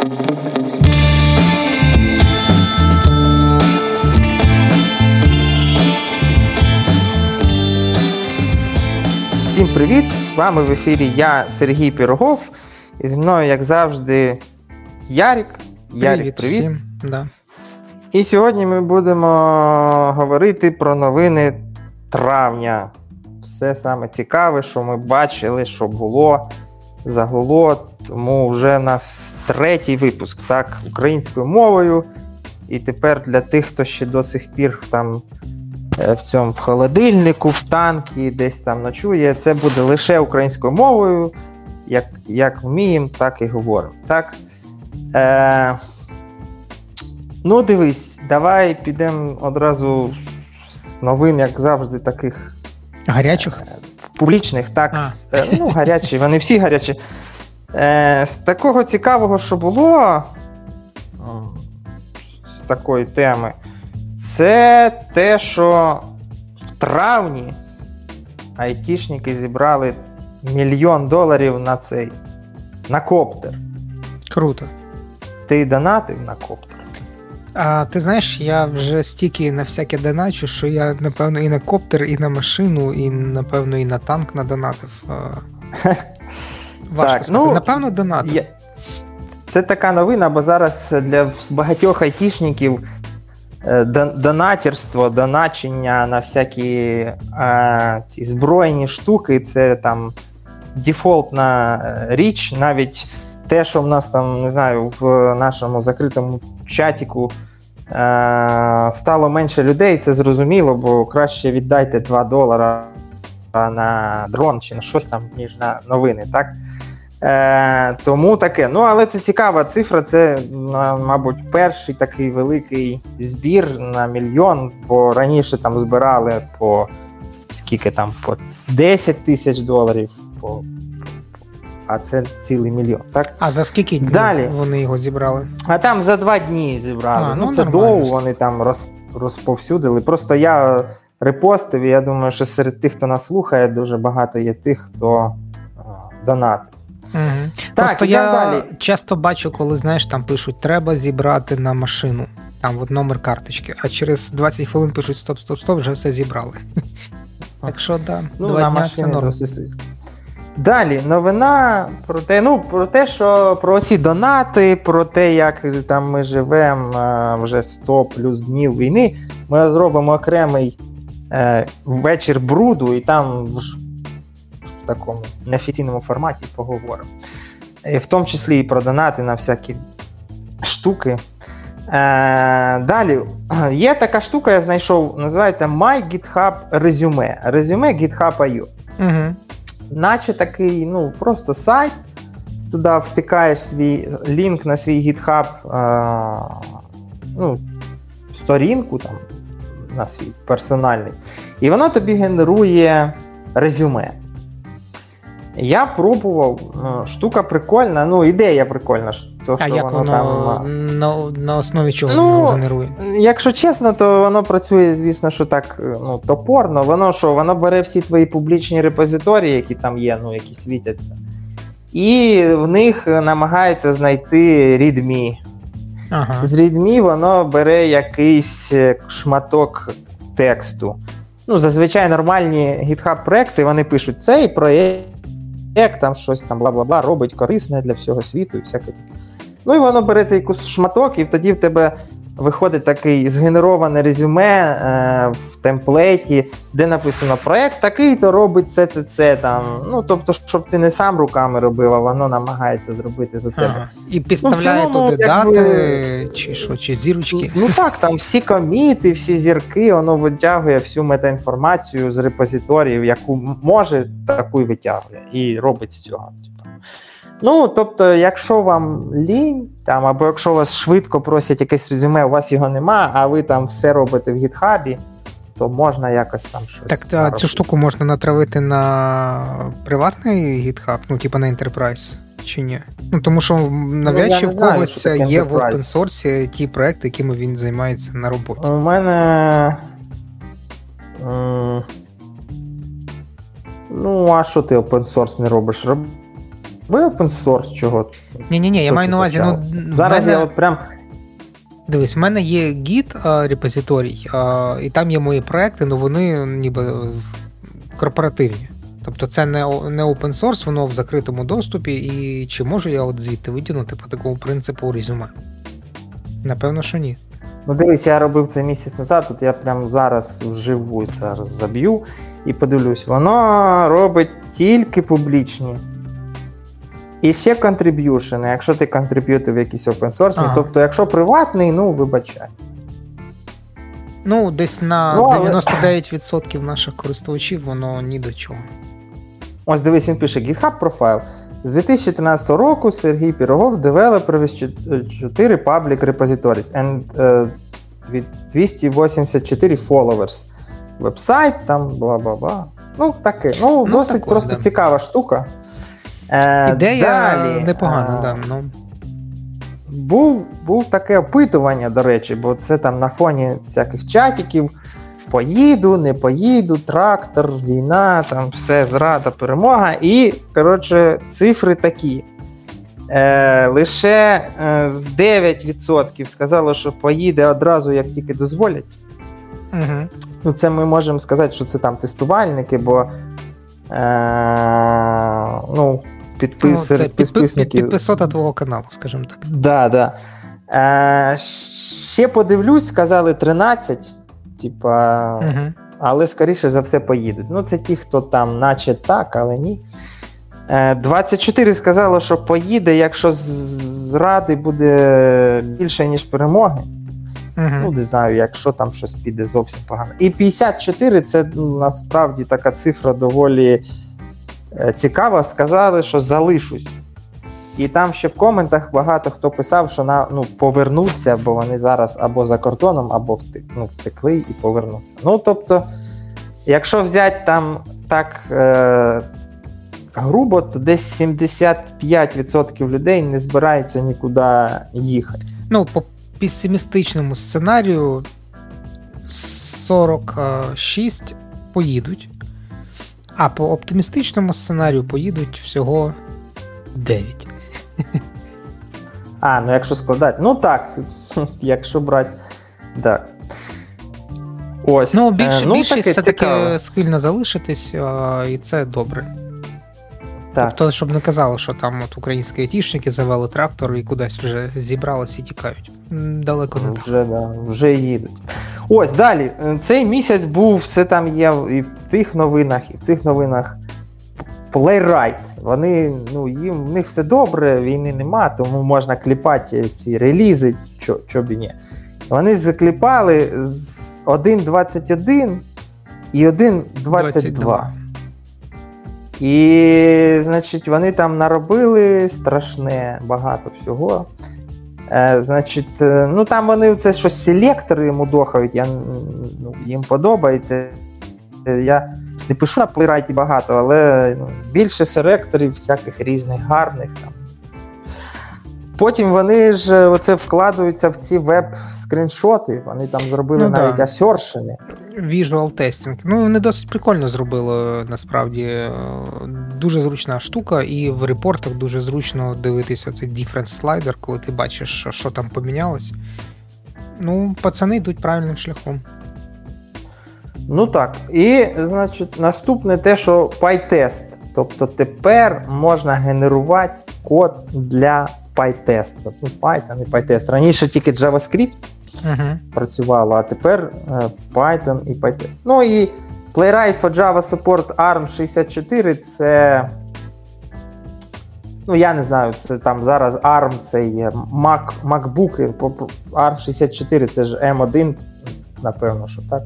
Всім привіт! З вами в ефірі я, Сергій Пірогов, і зі мною, як завжди, Ярік. Ярік, привіт. привіт. Всім. Да. І сьогодні ми будемо говорити про новини травня. Все саме цікаве, що ми бачили, що було, загуло. Тому вже в нас третій випуск, так, українською мовою. І тепер для тих, хто ще до сих пір там е, в цьому в холодильнику, в танкі, десь там ночує, це буде лише українською мовою. Як, як вміємо, так і говоримо. Так? Е, Ну, дивись, давай підемо одразу з новин, як завжди, таких Гарячих? публічних, так. А. Е, Ну, гарячі, вони всі гарячі. Е, З такого цікавого, що було з такої теми, це те, що в травні айтішники зібрали мільйон доларів на цей на коптер. Круто. Ти донатив на коптер? А ти знаєш, я вже стільки на всяке доначу, що я, напевно, і на коптер, і на машину, і, напевно, і на танк надонатив. А, Важко Так, сказати. ну, напевно, донатив. Я... Це така новина, бо зараз для багатьох айтішників е, донатерство, доначення на всякі е, ці збройні штуки це там дефолтна е, річ. Навіть те, що в нас там, не знаю, в нашому закритому чатіку е, стало менше людей, це зрозуміло, бо краще віддайте 2 долара на дрон чи на щось там, ніж на новини, так? Е, тому таке. Ну, але це цікава цифра. Це, мабуть, перший такий великий збір на мільйон, бо раніше там збирали по скільки там, по 10 тисяч доларів, по, а це цілий мільйон. Так? А за скільки днів Далі. вони його зібрали? А там за два дні зібрали. А, ну, ну, це довго вони там роз, розповсюдили. Просто я репостив, і я думаю, що серед тих, хто нас слухає, дуже багато є тих, хто е, донатив. Угу. Так, Просто я далі. часто бачу, коли знаєш, там пишуть, треба зібрати на машину. Там от номер карточки, а через 20 хвилин пишуть стоп, стоп, стоп, вже все зібрали. Так що, да, Ну, два дня це норм. Далі новина про те, ну, про те, що про ці донати, про те, як там ми живемо вже 100 плюс днів війни. Ми зробимо окремий е, вечір бруду, і там в, такому неофіційному форматі поговоримо. І в тому числі і про донати на всякі штуки. Е, далі є така штука, я знайшов, називається My GitHub Resume. Resume GitHub.io. Угу. Наче такий, ну, просто сайт. Туди втикаєш свій лінк на свій GitHub, е, ну, сторінку там, на свій персональний, і воно тобі генерує резюме. Я пробував, е, штука прикольна, ну, ідея прикольна. То, А що як воно воно там, на, на основі чого Ну, воно генерує? Якщо чесно, то воно працює, звісно, що так ну, топорно. Воно що, воно бере всі твої публічні репозиторії, які там є, ну, які світяться, і в них намагається знайти readme. Ага. З readme воно бере якийсь е, шматок тексту. Ну, зазвичай нормальні GitHub проекти вони пишуть цей проєкт, там щось там бла-бла-бла, робить корисне для всього світу і всяке таке. Ну і воно бере цей шматок, і тоді в тебе виходить такий згенероване резюме е, в темплеті, де написано проект такий, то робить це, це, це там. Ну тобто, щоб ти не сам руками робив, а воно намагається зробити за тебе. Ага. І підставляє Ну, цілому, туди якби- дати, чи що, чи зірочки. Ну так, там всі коміти, всі зірки, воно витягує всю метаінформацію з репозиторіїв, яку може, таку й витягує, і робить з цього. Ну, тобто, якщо вам лінь, там, або якщо вас швидко просять якесь резюме, у вас його нема, а ви там все робите в гітхабі, то можна якось там щось. Так та, цю штуку можна натравити на приватний GitHub, ну, типу на Enterprise, чи ні? Ну, тому що навряд я чи в когось є в open source ті проекти, якими він займається на роботі. У мене. Ну, а що ти open source не робиш? Ви open source чого? Ні-ні, ні, я маю на увазі. ну, Зараз мене... я от прям. Дивись, в мене є Git репозиторій, і там є мої проекти, але вони ніби корпоративні. Тобто це не не open source, воно в закритому доступі, і чи можу я от звідти витягнути по такому принципу резюме? Напевно, що ні. Ну, дивись, я робив це місяць назад, тут я прямо зараз вживу зараз заб'ю і подивлюсь, воно робить тільки публічні. І ще contribution 'и, якщо ти contribute 'ив якийсь open source, ага. тобто, якщо приватний, ну вибачай. Ну, десь на ну, але... 99% наших користувачів воно ні до чого. Ось дивись, він пише GitHub profile. З 2013 року Сергій Пірогов developer with 4 public repositories and uh, 284 followers. Вебсайт, там бла-бла-бла. Ну, таке. Ну, ну досить тако, просто да. цікава штука. Е, Ідея далі, непогана, а, да, ну. Був був таке опитування, до речі, бо це там на фоні всяких чатиків. Поїду, не поїду, трактор, війна, там все, зрада, перемога. І, коротше, цифри такі. Е, Лише е, 9% сказало, що поїде одразу, як тільки дозволять. Угу. Ну, Це ми можемо сказати, що це там тестувальники, бо е, ну, підпис, ну, це підписники... підписота твого каналу, скажімо так. Да, да. Е, Ще подивлюсь, сказали 13. Типа, угу. але скоріше за все поїдуть. Ну, це ті, хто там, наче так, але ні. 24 е, сказало, що поїде, якщо зради буде більше, ніж перемоги. Угу. Ну, не знаю, якщо там щось піде зовсім погано. І 54 це ну, насправді така цифра доволі е, цікава. Сказали, що залишусь. І там ще в коментах багато хто писав, що на ну, повернуться, бо вони зараз або за кордоном, або ну, втекли і повернуться. Ну, тобто, якщо взяти там так е, грубо, то десь 75% людей не збирається нікуди їхати. Ну, по песимістичному сценарію 46 поїдуть, а по оптимістичному сценарію поїдуть всього 9. А, ну якщо складати. Ну так, якщо брати. Так. Ось. Ну, більш, е, ну більшість все-таки схильна залишитись, а, і це добре. Так. Тобто, щоб не казали, що там от українські айтішники завели трактор і кудись вже зібралися і тікають. Далеко не вже, да, вже їдуть. Ось далі. Цей місяць був, це там є і в тих новинах, і в цих новинах. Playwright. Вони, ну, їм в них все добре, війни нема, тому можна кліпати ці релізи, що, що б і ні. Вони закліпали 1.21 і 1.22. І, значить, вони там наробили страшне багато всього. Е, Значить, е, ну там вони це щось селектори мудохають, я, ну, їм подобається. Я не пишу на плейрайті багато, але ну, більше селекторів, всяких різних гарних. там. Потім вони ж оце вкладаються в ці веб-скріншоти, вони там зробили ну, навіть да. асершени. Visual testing. Ну, вони досить прикольно зробили, насправді. Дуже зручна штука, і в репортах дуже зручно дивитися цей difference slider, коли ти бачиш, що, що там помінялось. Ну, пацани йдуть правильним шляхом. Ну так. І, значить, наступне те, що PyTest. Тобто тепер можна генерувати код для PyTest. Ну, Python і PyTest. Раніше тільки JavaScript uh-huh. працювало, а тепер е, Python і PyTest. Ну і Playwright for Java Support ARM 64 це. Ну, я не знаю, це там зараз ARM, це є Mac, MacBook, ARM 64 це ж M1, напевно, що так.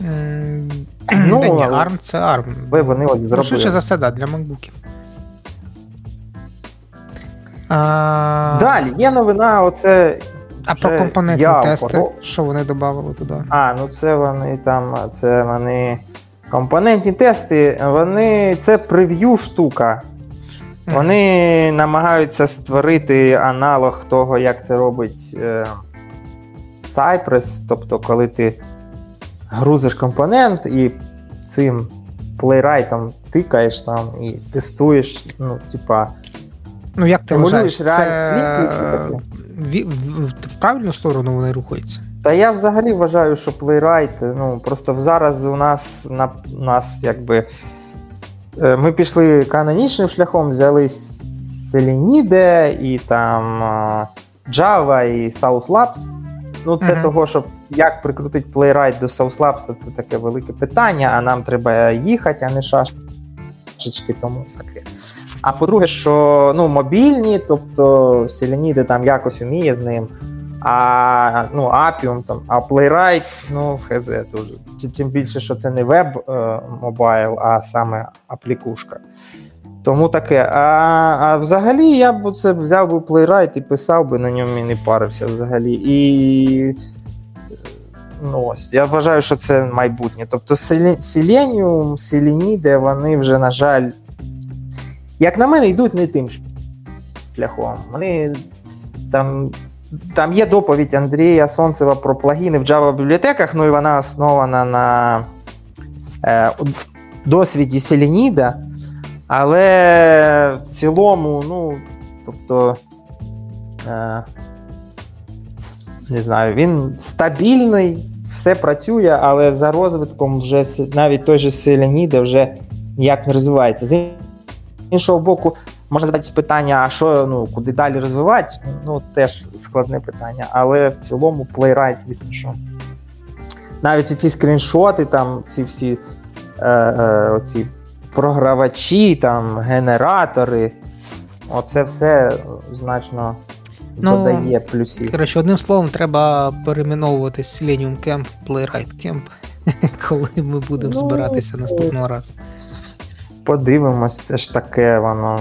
Mm, ну, ні, ARM це ARM. Ви вони от зробили. Ну, швидше за все, да, для MacBookів. А... Далі є новина, оце. А про компонентні тести, що вони додали туди? А, ну це вони там, це вони. Компонентні тести, вони це прев'ю штука. Вони намагаються створити аналог того, як це робить е, Cypress. Тобто, коли ти грузиш компонент і цим плейрайтом тикаєш там і тестуєш, ну, типа, Ну, як ти вважаєш, це в, правильну сторону вони рухаються? Та я взагалі вважаю, що Playwright, ну просто зараз у нас на нас якби. е, Ми пішли канонічним шляхом, взяли Seleniде і там Java і South Labs. Ну, це Мгм. того, щоб як прикрутити Playwright до South Labs, це таке велике питання, а нам треба їхати, а не шашечки, тому таке. А по-друге, що ну, мобільні, тобто Seleniде там якось вміє з ним. А ну, Appium, там, а Playwright, ну, хз дуже. Тим більше, що це не веб е, а саме аплікушка. Тому таке. А, а взагалі я б це взяв би Playwright і писав би на ньому і не парився взагалі. І ну, ось, я вважаю, що це майбутнє. Тобто Selenium, Selenide, вони вже, на жаль, як на мене, йдуть не тим шляхом. Вони там там є доповідь Андрія Сонцева про плагіни в Java бібліотеках, ну і вона основана на е, досвіді Селеніда. Але в цілому, ну, тобто, е, не знаю, він стабільний, все працює, але за розвитком вже навіть той же Селеніда вже ніяк не розвивається. Іншого боку, Можна задати питання, а що ну куди далі розвивати? Ну теж складне питання. Але в цілому Playwright, звісно, що навіть ці скріншоти, там ці всі е, е, оці програвачі, там генератори, оце все значно Ну, додає плюсів. Коротше, одним словом, треба перейменовувати Selenium Camp Playwright Camp, коли ми будемо Ну, збиратися наступного разу. Подивимось, це ж таке, воно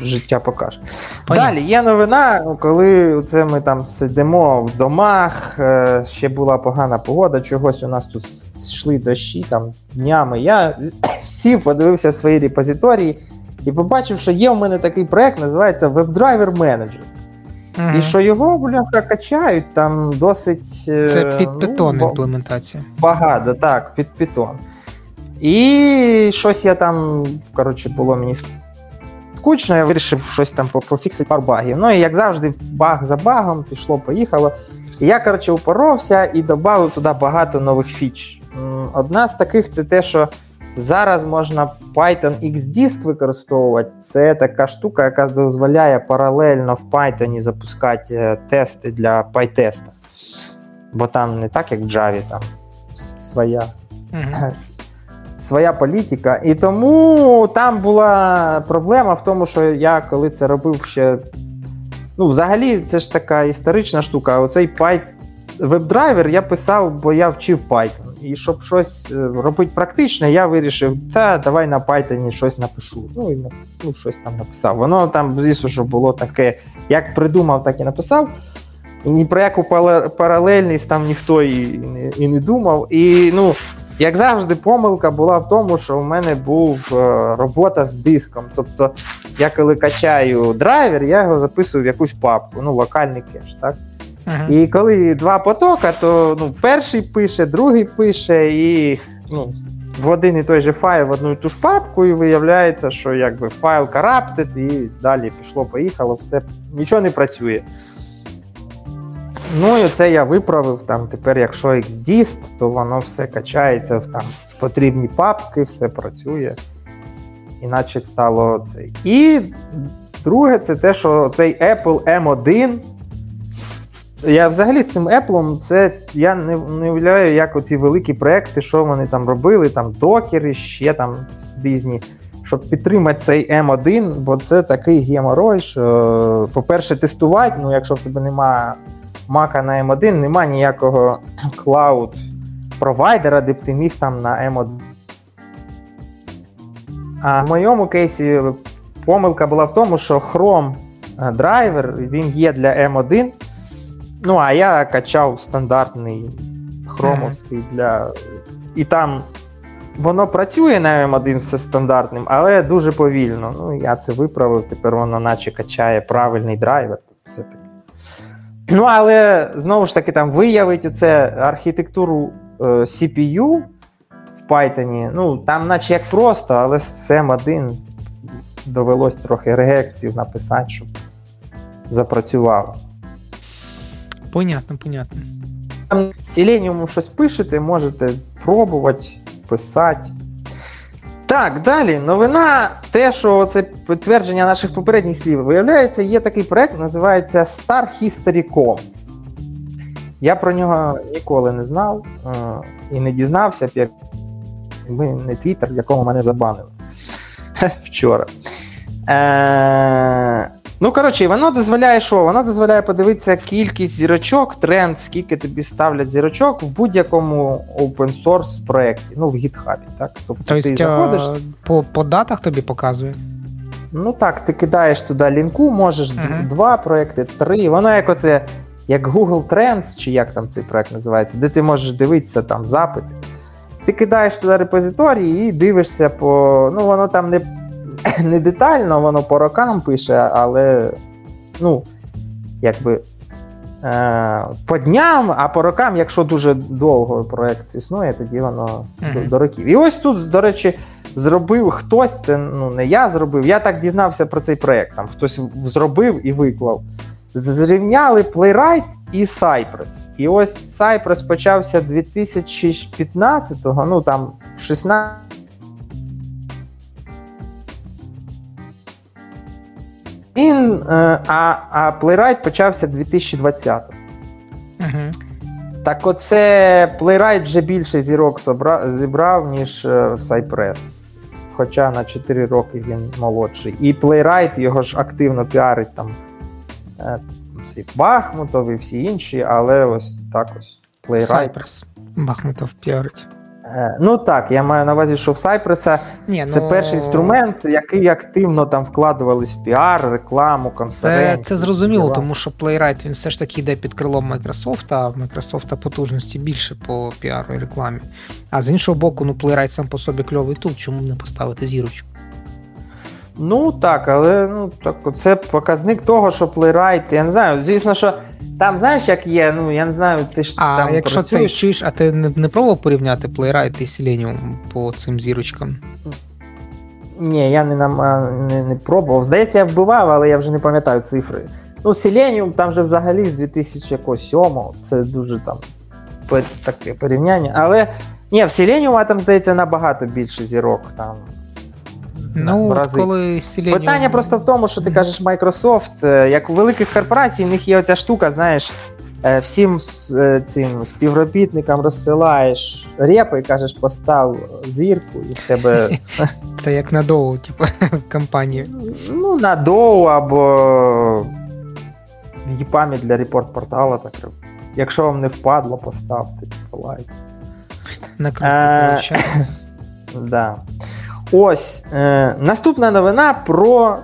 життя покаже. Понятно. Далі є новина, коли це ми там сидимо в домах, е, ще була погана погода, чогось у нас тут йшли дощі там днями. Я сів, подивився в свої репозиторії і побачив, що є у мене такий проект, називається WebDriver Manager. Мгм. І що його бляха качають там досить е, Це під Python ну, імплементація. багато, так, під Python. І щось я там, коротше, було мені скучно, я вирішив щось там пофіксити пару багів. Ну і як завжди, баг за багом, пішло, поїхало. І я, коротше, упоровся і додав туди багато нових фіч. Одна з таких це те, що зараз можна Python XDist використовувати. Це така штука, яка дозволяє паралельно в Python запускати е, тести для PyTest. Бо там не так, як в Java, там своя Мгм. Своя політика. І тому там була проблема в тому, що я коли це робив ще. Ну, взагалі, це ж така історична штука. Оцей Python веб-драйвер я писав, бо я вчив Python. І щоб щось е, робити практичне, я вирішив, та давай на Python щось напишу. Ну і ну, щось там написав. Воно там, звісно, що було таке, як придумав, так і написав. І ні про яку паралельність там ніхто і, і не думав. І ну, як завжди, помилка була в тому, що в мене був е, робота з диском. Тобто, я коли качаю драйвер, я його записую в якусь папку, ну, локальний кеш, так? Мгм. І коли два потока, то ну, перший пише, другий пише, і ну, в один і той же файл в одну і ту ж папку, і виявляється, що якби файл corrupted, і далі пішло-поїхало, все нічого не працює. Ну і це я виправив. Там тепер, якщо XDist, то воно все качається в, там, в потрібні папки, все працює. Іначе стало цей. І друге, це те, що цей Apple M1. Я взагалі з цим Apple, це я не, не уявляю, як оці великі проекти, що вони там робили, там докери, ще там різні, щоб підтримати цей M1, бо це такий геморой, що, по-перше, тестувати, ну якщо в тебе немає Мака на M1, немає ніякого клауд провайдера, де б ти міг там на M1. А в моєму кейсі помилка була в тому, що Chrome е, драйвер він є для M1. Ну, а я качав стандартний хромовський для. І там воно працює на M1 все стандартним, але дуже повільно. Ну, я це виправив, тепер воно наче качає правильний драйвер. Все таке. Ну, але знову ж таки, там виявить оце архітектуру е, CPU в Python. Ну, там, наче як просто, але з M1 довелось трохи регектів написати, щоб запрацювало. Понятно, понятно. Там Selenium щось пишете, можете пробувати, писати. Так, далі. Новина, те, що це підтвердження наших попередніх слів. Виявляється, є такий проект, називається Star History.com. Я про нього ніколи не знав е, і не дізнався, як не твіттер, в якому мене забанили вчора. Е, Ну, коротше, воно дозволяє що? Воно дозволяє подивитися кількість зірочок, тренд, скільки тобі ставлять зірочок в будь-якому open source проєкті, ну, в GitHub. Так? Тобто, ти тобто, заходиш... по, по датах тобі показує? Ну так, ти кидаєш туди лінку, можеш uh-huh. два проекти, три. Воно як оце, як Google Trends, чи як там цей проект називається, де ти можеш дивитися там запити. Ти кидаєш туди репозиторій і дивишся по. Ну, воно там не не детально, воно по рокам пише, але ну, якби е, по дням, а по рокам, якщо дуже довго проєкт існує, тоді воно mm-hmm. до, до років. І ось тут, до речі, зробив хтось, це ну не я зробив. Я так дізнався про цей проєкт. Там хтось зробив і виклав. Зрівняли Playwright і Cypress. І ось Cypress почався 2015-го, ну там 16 Він, е, а а Playwright почався 2020 Угу. Так оце Playwright вже більше зірок зібрав, ніж е, Cypress. Хоча на 4 роки він молодший. І Playwright його ж активно піарить там е, Бахмутов і всі інші, але ось так ось Playwright. Cypress. Бахмутов піарить. Е, ну так, я маю на увазі, що в Cypress 'а Ні, це ну... перший інструмент, який активно там вкладувались в піар, рекламу, конференцію. Це, це зрозуміло, діла. тому що Playwright він все ж таки йде під крилом Microsoft, а в Microsoft потужності більше по піару і рекламі. А з іншого боку, ну Playwright сам по собі кльовий тут, чому не поставити зірочку? Ну так, але ну так це показник того, що Playwright, я не знаю, звісно, що там знаєш, як є, ну я не знаю, ти ж а там якщо працюєш... це чуєш, а ти не, не пробував порівняти Playwright і Selenium по цим зірочкам? Ні, я не не, не пробував. Здається, я вбивав, але я вже не пам'ятаю цифри. Ну, Selenium там вже взагалі з 2007 це дуже там таке порівняння. Але ні, в Selenium там, здається, набагато більше зірок. там. Ну, в рази. коли Selenium... Питання просто в тому, що ти кажеш Microsoft, е, як у великих корпорацій, в них є оця штука, знаєш, е, всім е, цим співробітникам розсилаєш репи і кажеш, постав зірку, і в тебе. Це як на доу, типу, компанії. Ну, на доу або ЄПАМі для репорт-портала. так Якщо вам не впадло, поставте лайк. Накрутити. Да. Ось е, наступна новина про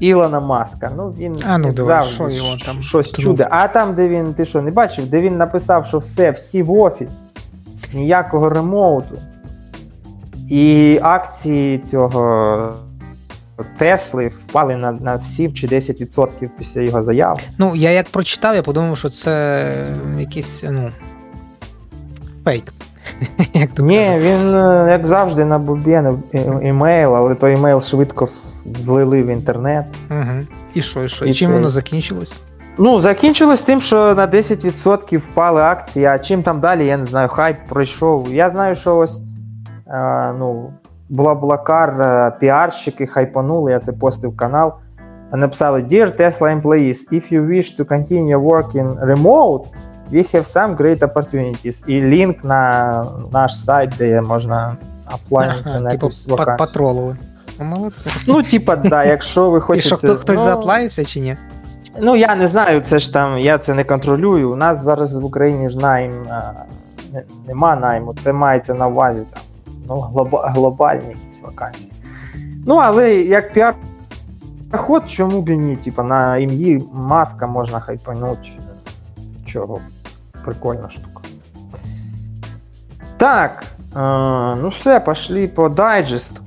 Ілона Маска. Ну він а, ну, давай, що його там щось чуде. А там, де він, ти що не бачив, де він написав, що все, всі в офіс, ніякого ремоуту. І акції цього Тесли впали на на 7 чи 10% після його заяв. Ну, я як прочитав, я подумав, що це якийсь ну, фейк. як то Ні, він, е, як завжди, на бубєнив імейл, але той імейл швидко злили в інтернет. Угу. І що, і що? І, і чим це... воно закінчилось? Ну, закінчилось тим, що на 10% впали акції, а чим там далі, я не знаю, хайп пройшов. Я знаю, що ось е, ну, була Блакар, е, піарщики хайпанули, я це постив канал. Написали: Dear Tesla employees, if you wish to continue working remote, we have some great opportunities. І лінк на наш сайт, де можна аплайнити ага, на типу, якусь вакансію. Патролили. Ну, молодці. Ну, типа, да, якщо ви хочете... І що, хто, хтось ну, зааплаївся чи ні? Ну, я не знаю, це ж там, я це не контролюю. У нас зараз в Україні ж найм не, нема найму, це мається на увазі там, ну, глоба, глобальні якісь вакансії. Ну, але як піар ход, чому б і ні? Типа на імені Маска можна хайпанути. Чого? Прикольна штука. Так. Е, ну все, пошли по дайджесту.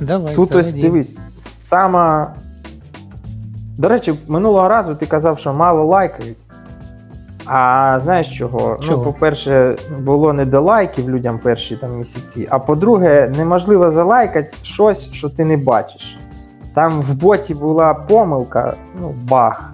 Давай, Тут ось дивись, сама. До речі, минулого разу ти казав, що мало лайкають. А знаєш чого? Чого? Ну, по-перше, було не до лайків людям перші там місяці. А по-друге, неможливо залайкати щось, що ти не бачиш. Там в боті була помилка, ну, баг.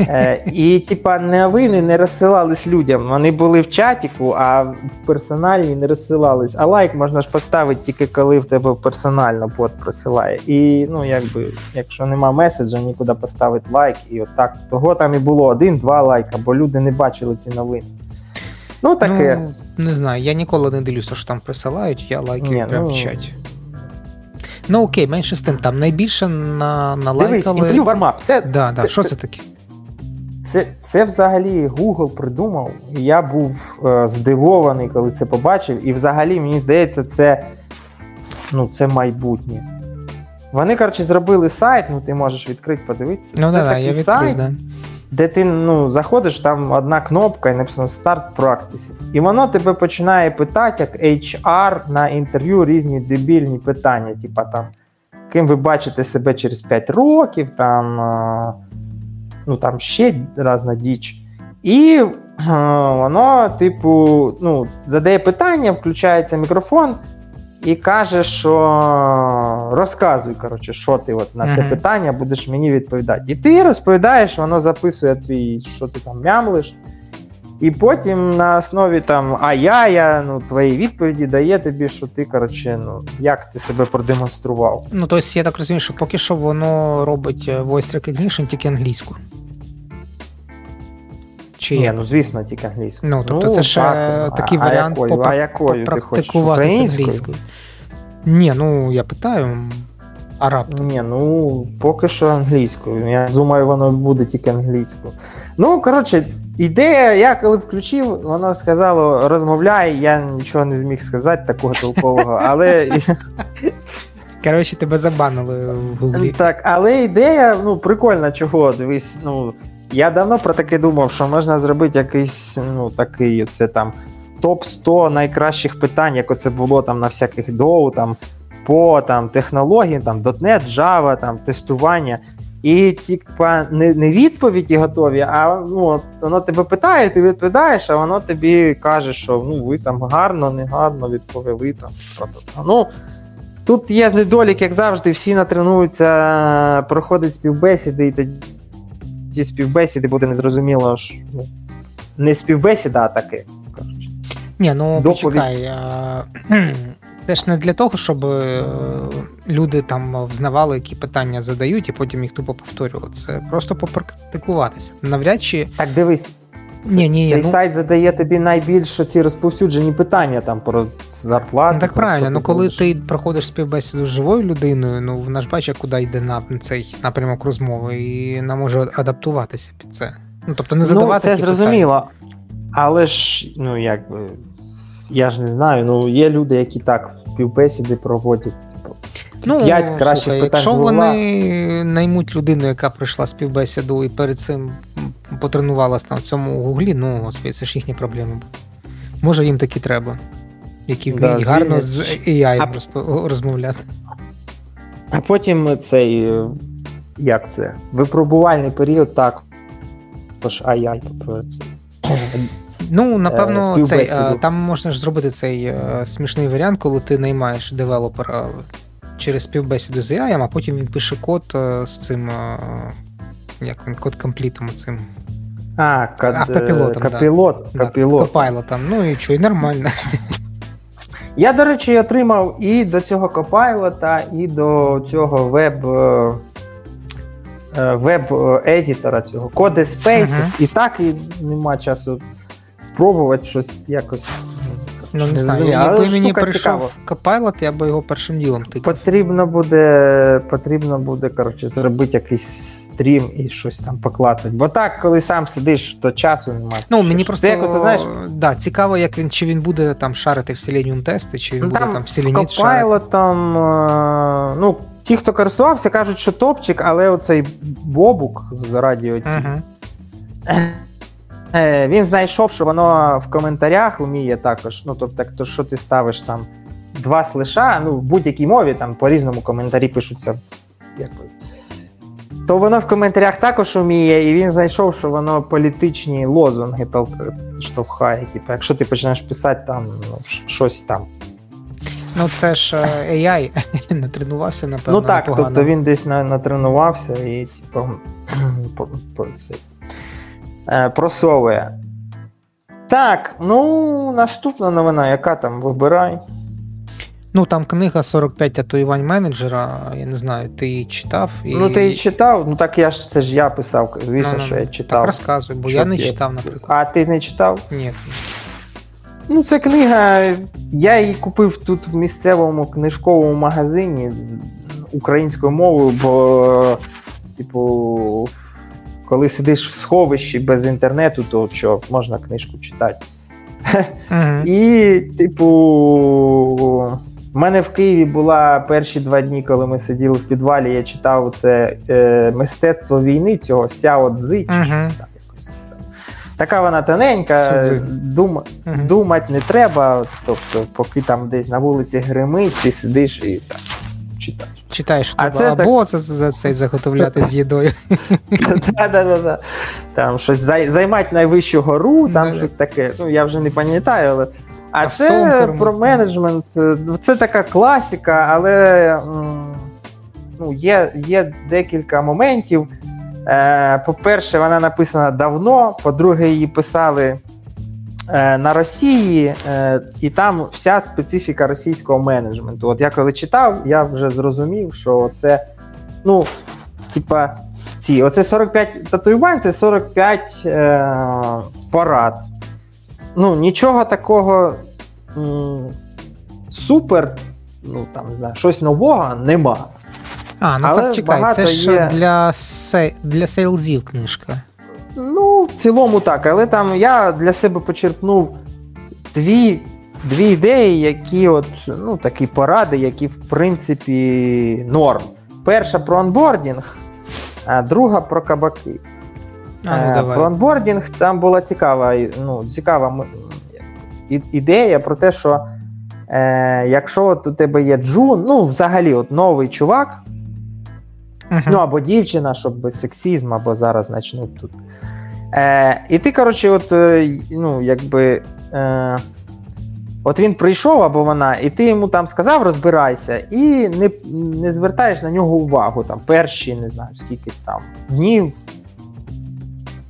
Е, і, типа, новини не розсилались людям. Вони були в чатіку, а в персональні не розсилались. А лайк можна ж поставити тільки коли в тебе персонально бот просилає. І ну, якби, якщо нема меседжа, нікуди поставити лайк. І от так. Того там і було один-два лайка, бо люди не бачили ці новини. Ну, таке. Ну, не знаю, я ніколи не дивлюся, що там присилають, я лайки Ні, прям ну, в чаті. Ну окей, менше з тим, там найбільше на, Дивись, налайкали. інтерв'ю вармап. Це, Да, да. це- Що це- це таке? Це, це взагалі Google придумав. Я був е, здивований, коли це побачив. І взагалі, мені здається, це, ну, це майбутнє. Вони, коротше, зробили сайт, ну ти можеш відкрити, подивитися. Ну це да, такий я відкрив, сайт, да. де ти ну, заходиш, там одна кнопка і написано Start Practice. І воно тебе починає питати, як HR на інтерв'ю різні дебільні питання. Типа там, ким ви бачите себе через 5 років, там, е, ну, там ще разна діч. І е, воно, типу, ну, задає питання, включається мікрофон. І каже, що розказуй, коротше, що ти от на це питання будеш мені відповідати. І ти розповідаєш, воно записує твій, що ти там мямлиш. І потім на основі там ая-я, ну, твої відповіді дає тобі, що ти, коротше, ну, як ти себе продемонстрував. Ну, тобто, я так розумію, що поки що воно робить е, voice recognition тільки англійську. Чи Ні, ну звісно, тільки англійською. Ну, тобто це ще так, такий а, варіант а якою, попра- а якою ти хочеш? Українською? англійською. Ні, ну я питаю, а раптом. Ні, ну поки що англійською. Я думаю, воно буде тільки англійською. Ну, коротше, ідея, я коли включив, воно сказало розмовляй, я нічого не зміг сказати такого толкового, але Коротше, тебе забанили в гуглі. так, але ідея, ну, прикольна, чого. Дивись, ну. Я давно про таке думав, що можна зробити якийсь, ну, такий, це там топ-100 найкращих питань, як оце було там на всяких доу, там, по там, технології, там, .NET, Java, там, тестування. І, типа, не, не відповіді готові, а ну, воно тебе питає, ти відповідаєш, а воно тобі каже, що ну, ви там гарно, не гарно відповіли. Там, ну, тут є недолік, як завжди, всі натренуються, проходять співбесіди, і тоді співбесіди буде незрозуміло, що ну, не співбесіда, а таке. Ні, ну Доповідь. почекай. а, Це ж не для того, щоб е, люди там взнавали, які питання задають, і потім їх тупо повторювали. Це просто попрактикуватися. Навряд чи. Так, дивись. Ні, ні, Цей ну- сайт задає тобі найбільш ці розповсюджені питання там про зарплату. Ну, так про правильно, ну коли будеш. ти проходиш співбесіду з живою людиною, ну вона ж бачить, куди йде на цей напрямок розмови, і вона може адаптуватися під це. Ну тобто не задавати. Ну, це зрозуміло. Але ж, ну якби, я ж не знаю, ну є люди, які так співбесіди проводять. Типу, Ну, п'ять кращих слухай, питань якщо з вони наймуть людину, яка пройшла співбесіду і перед цим потренувалась там в цьому гуглі, ну господи, це ж їхні проблеми. Може, їм такі треба, які Да, гарно з. AI А- розмовляти. А потім цей, е, як це? Випробувальний період так. Тож ай-яй. Ну, напевно, Е, цей, е, там можна ж зробити цей е, смішний варіант, коли ти наймаєш девелопера через співбесіду з AI, а потім він пише код з цим. Як він, код комплітом цим. А, кад, Автопілотом, да. капілот, Да, капілот. Copilot, ну і що, і нормально. Я, до речі, отримав і до цього Copilot, і до цього веб. Веб-едітора цього Code Spaces, Мгм. і так і нема часу спробувати щось якось. Ну, не знаю, якби мені прийшов. Copilot, я би його першим ділом тикав. Потрібно буде, потрібно буде коротше, зробити якийсь стрім і щось там поклацати. Бо так, коли сам сидиш, то часу немає. Ну, мені просто як, от, знаєш, да, цікаво, як він, чи він буде там шарити в Selenium тести, чи він Ну, буде там, там в з Selenium шарити. Copilot, е, ну, ті, хто користувався, кажуть, що топчик, але оцей Бобук з радіо Угу. е, він знайшов, що воно в коментарях вміє також. Ну, тобто, так, то, що ти ставиш там два слиша, ну, в будь-якій мові там по-різному коментарі пишуться. Як, то воно в коментарях також уміє, і він знайшов, що воно політичні лозунги штовхає. Типу, якщо ти почнеш писати там ну, щось там. Ну, це ж е, AI натренувався, напевно. Ну так, непогано. тобто він десь натренувався і, типу, це, е, просовує. Так, ну, наступна новина, яка там вибирай. Ну, там книга 45 татуювань менеджера, я не знаю, ти її читав. І... Ну, ти її читав, ну так я ж це ж я писав, звісно, ну, ну, що я читав. Так розказуй, бо я не читав, наприклад. А ти не читав? Ні. Ну, це книга. Я її купив тут в місцевому книжковому магазині українською мовою, бо, типу, коли сидиш в сховищі без інтернету, то що можна книжку читати. uh І, типу, в мене в Києві була перші два дні, коли ми сиділи в підвалі, я читав це е, мистецтво війни цього Сяо Цзи. uh Така вона тоненька, дум, uh думати не треба. Тобто, поки там десь на вулиці гримить, ти сидиш і так читаєш. Читаєш, а це або так... за, за цей заготовляти з їдою. Там щось займати найвищу гору, там щось таке. Ну, я вже не пам'ятаю, але. А, це про менеджмент. Це така класика, але ну, є є декілька моментів. Е, По-перше, вона написана давно. По-друге, її писали на Росії, е, і там вся специфіка російського менеджменту. От я коли читав, я вже зрозумів, що це, ну, типа, ці, оце 45 татуювань, це 45 е, порад. Ну, нічого такого м- супер, ну там не знаю, щось нового нема. А, ну Але так чекай, це ж є... для сей... для сейлзів книжка. В цілому так, але там я для себе почерпнув дві дві ідеї, які от, ну, такі поради, які, в принципі, норм. Перша про онбордінг, а друга про кабаки. А, ну, давай. Про онбордінг там була цікава ну, цікава ідея про те, що е, якщо от у тебе є джун, ну, взагалі, от новий чувак, uh-huh. ну або дівчина, щоб без сексізм, або зараз почнуть тут. Е, І ти, коротше, от, е, ну, якби. Е, От він прийшов або вона, і ти йому там сказав, розбирайся, і не не звертаєш на нього увагу там перші, не знаю, скільки там днів,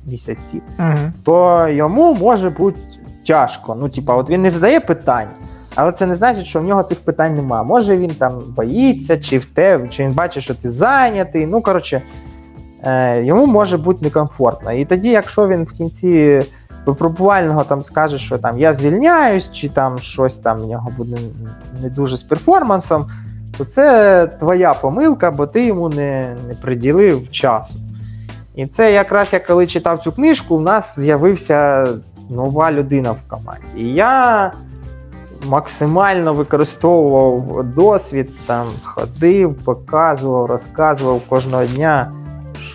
місяців, uh-huh. то йому може бути тяжко. Ну, типа, от він не задає питань, але це не значить, що в нього цих питань нема. Може він там боїться, чи в те, чи він бачить, що ти зайнятий. Ну, коротше, йому може бути некомфортно. І тоді, якщо він в кінці випробувального там скаже, що там я звільняюсь, чи там щось там в нього буде не дуже з перформансом, то це твоя помилка, бо ти йому не, не приділив часу. І це якраз я коли читав цю книжку, у нас з'явився нова людина в команді. І я максимально використовував досвід, там ходив, показував, розказував кожного дня,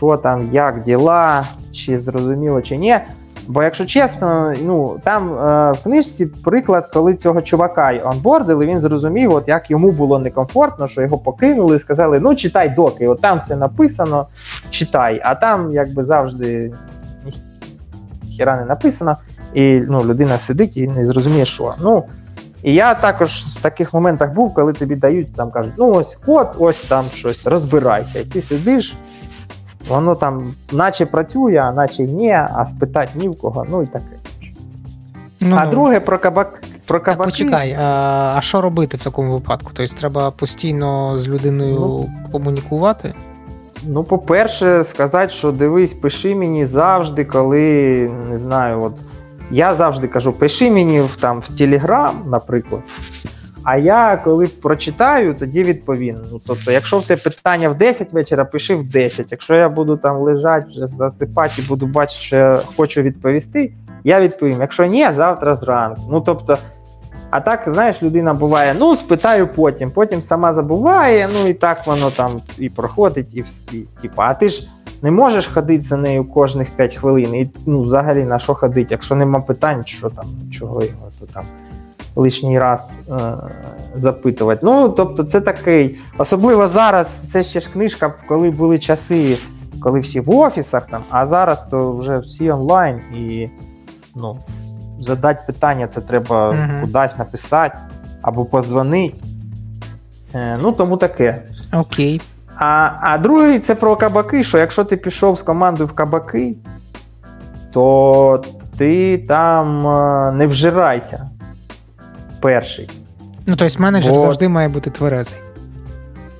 що там, як діла, чи зрозуміло, чи ні. Бо, якщо чесно, ну там е, в книжці приклад, коли цього чувака онбордили, він зрозумів, от як йому було некомфортно, що його покинули, і сказали: ну читай доки, от там все написано, читай. А там якби завжди ніхіра не написано, і ну, людина сидить і не зрозуміє, що. Ну, І я також в таких моментах був, коли тобі дають, там кажуть, ну ось код, ось там щось, розбирайся. І ти сидиш. Воно там наче працює, а наче ні, а спитати ні в кого, ну і таке. Ну, а ну. друге про кабак. Про кабаки. Так, почекай, а, а що робити в такому випадку? Тобто треба постійно з людиною ну, комунікувати? Ну, по-перше, сказати, що дивись, пиши мені завжди, коли не знаю, от я завжди кажу, пиши мені в там в Телеграм, наприклад. А я коли прочитаю, тоді відповім. Ну, тобто, якщо в тебе питання в 10 вечора, пиши в 10. Якщо я буду там лежати, вже засипати і буду бачити, що я хочу відповісти, я відповім. Якщо ні, завтра зранку. Ну тобто, а так, знаєш, людина буває, ну, спитаю потім, потім сама забуває, ну і так воно там і проходить, і всі. Типу, а ти ж не можеш ходити за нею кожних 5 хвилин. І ну, взагалі на що ходити, якщо нема питань, що там, чого його то там лишній раз е, запитувати. Ну, тобто, це такий, особливо зараз, це ще ж книжка, коли були часи коли всі в офісах, там, а зараз то вже всі онлайн і ну, задати питання, це треба Мгм. кудись написати або позвонити. Е, ну, тому таке. Окей. А, а другий це про кабаки, що якщо ти пішов з командою в кабаки, то ти там е, не вжирайся. Перший. Ну, тобто менеджер Бо- завжди має бути тверезий.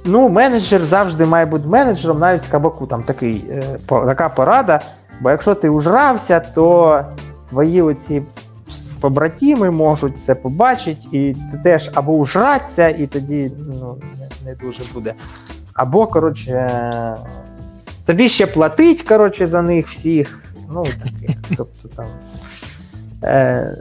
Ну, менеджер завжди має бути менеджером, навіть в кабаку. Там такий, е, по- така порада. Бо якщо ти ужрався, то твої оці побратими можуть це побачити, і ти теж або ужратися, і тоді ну, не, не дуже буде. Або, коротше, е, тобі ще платить, коротше, за них всіх. Ну, таке. Тобто там. Е,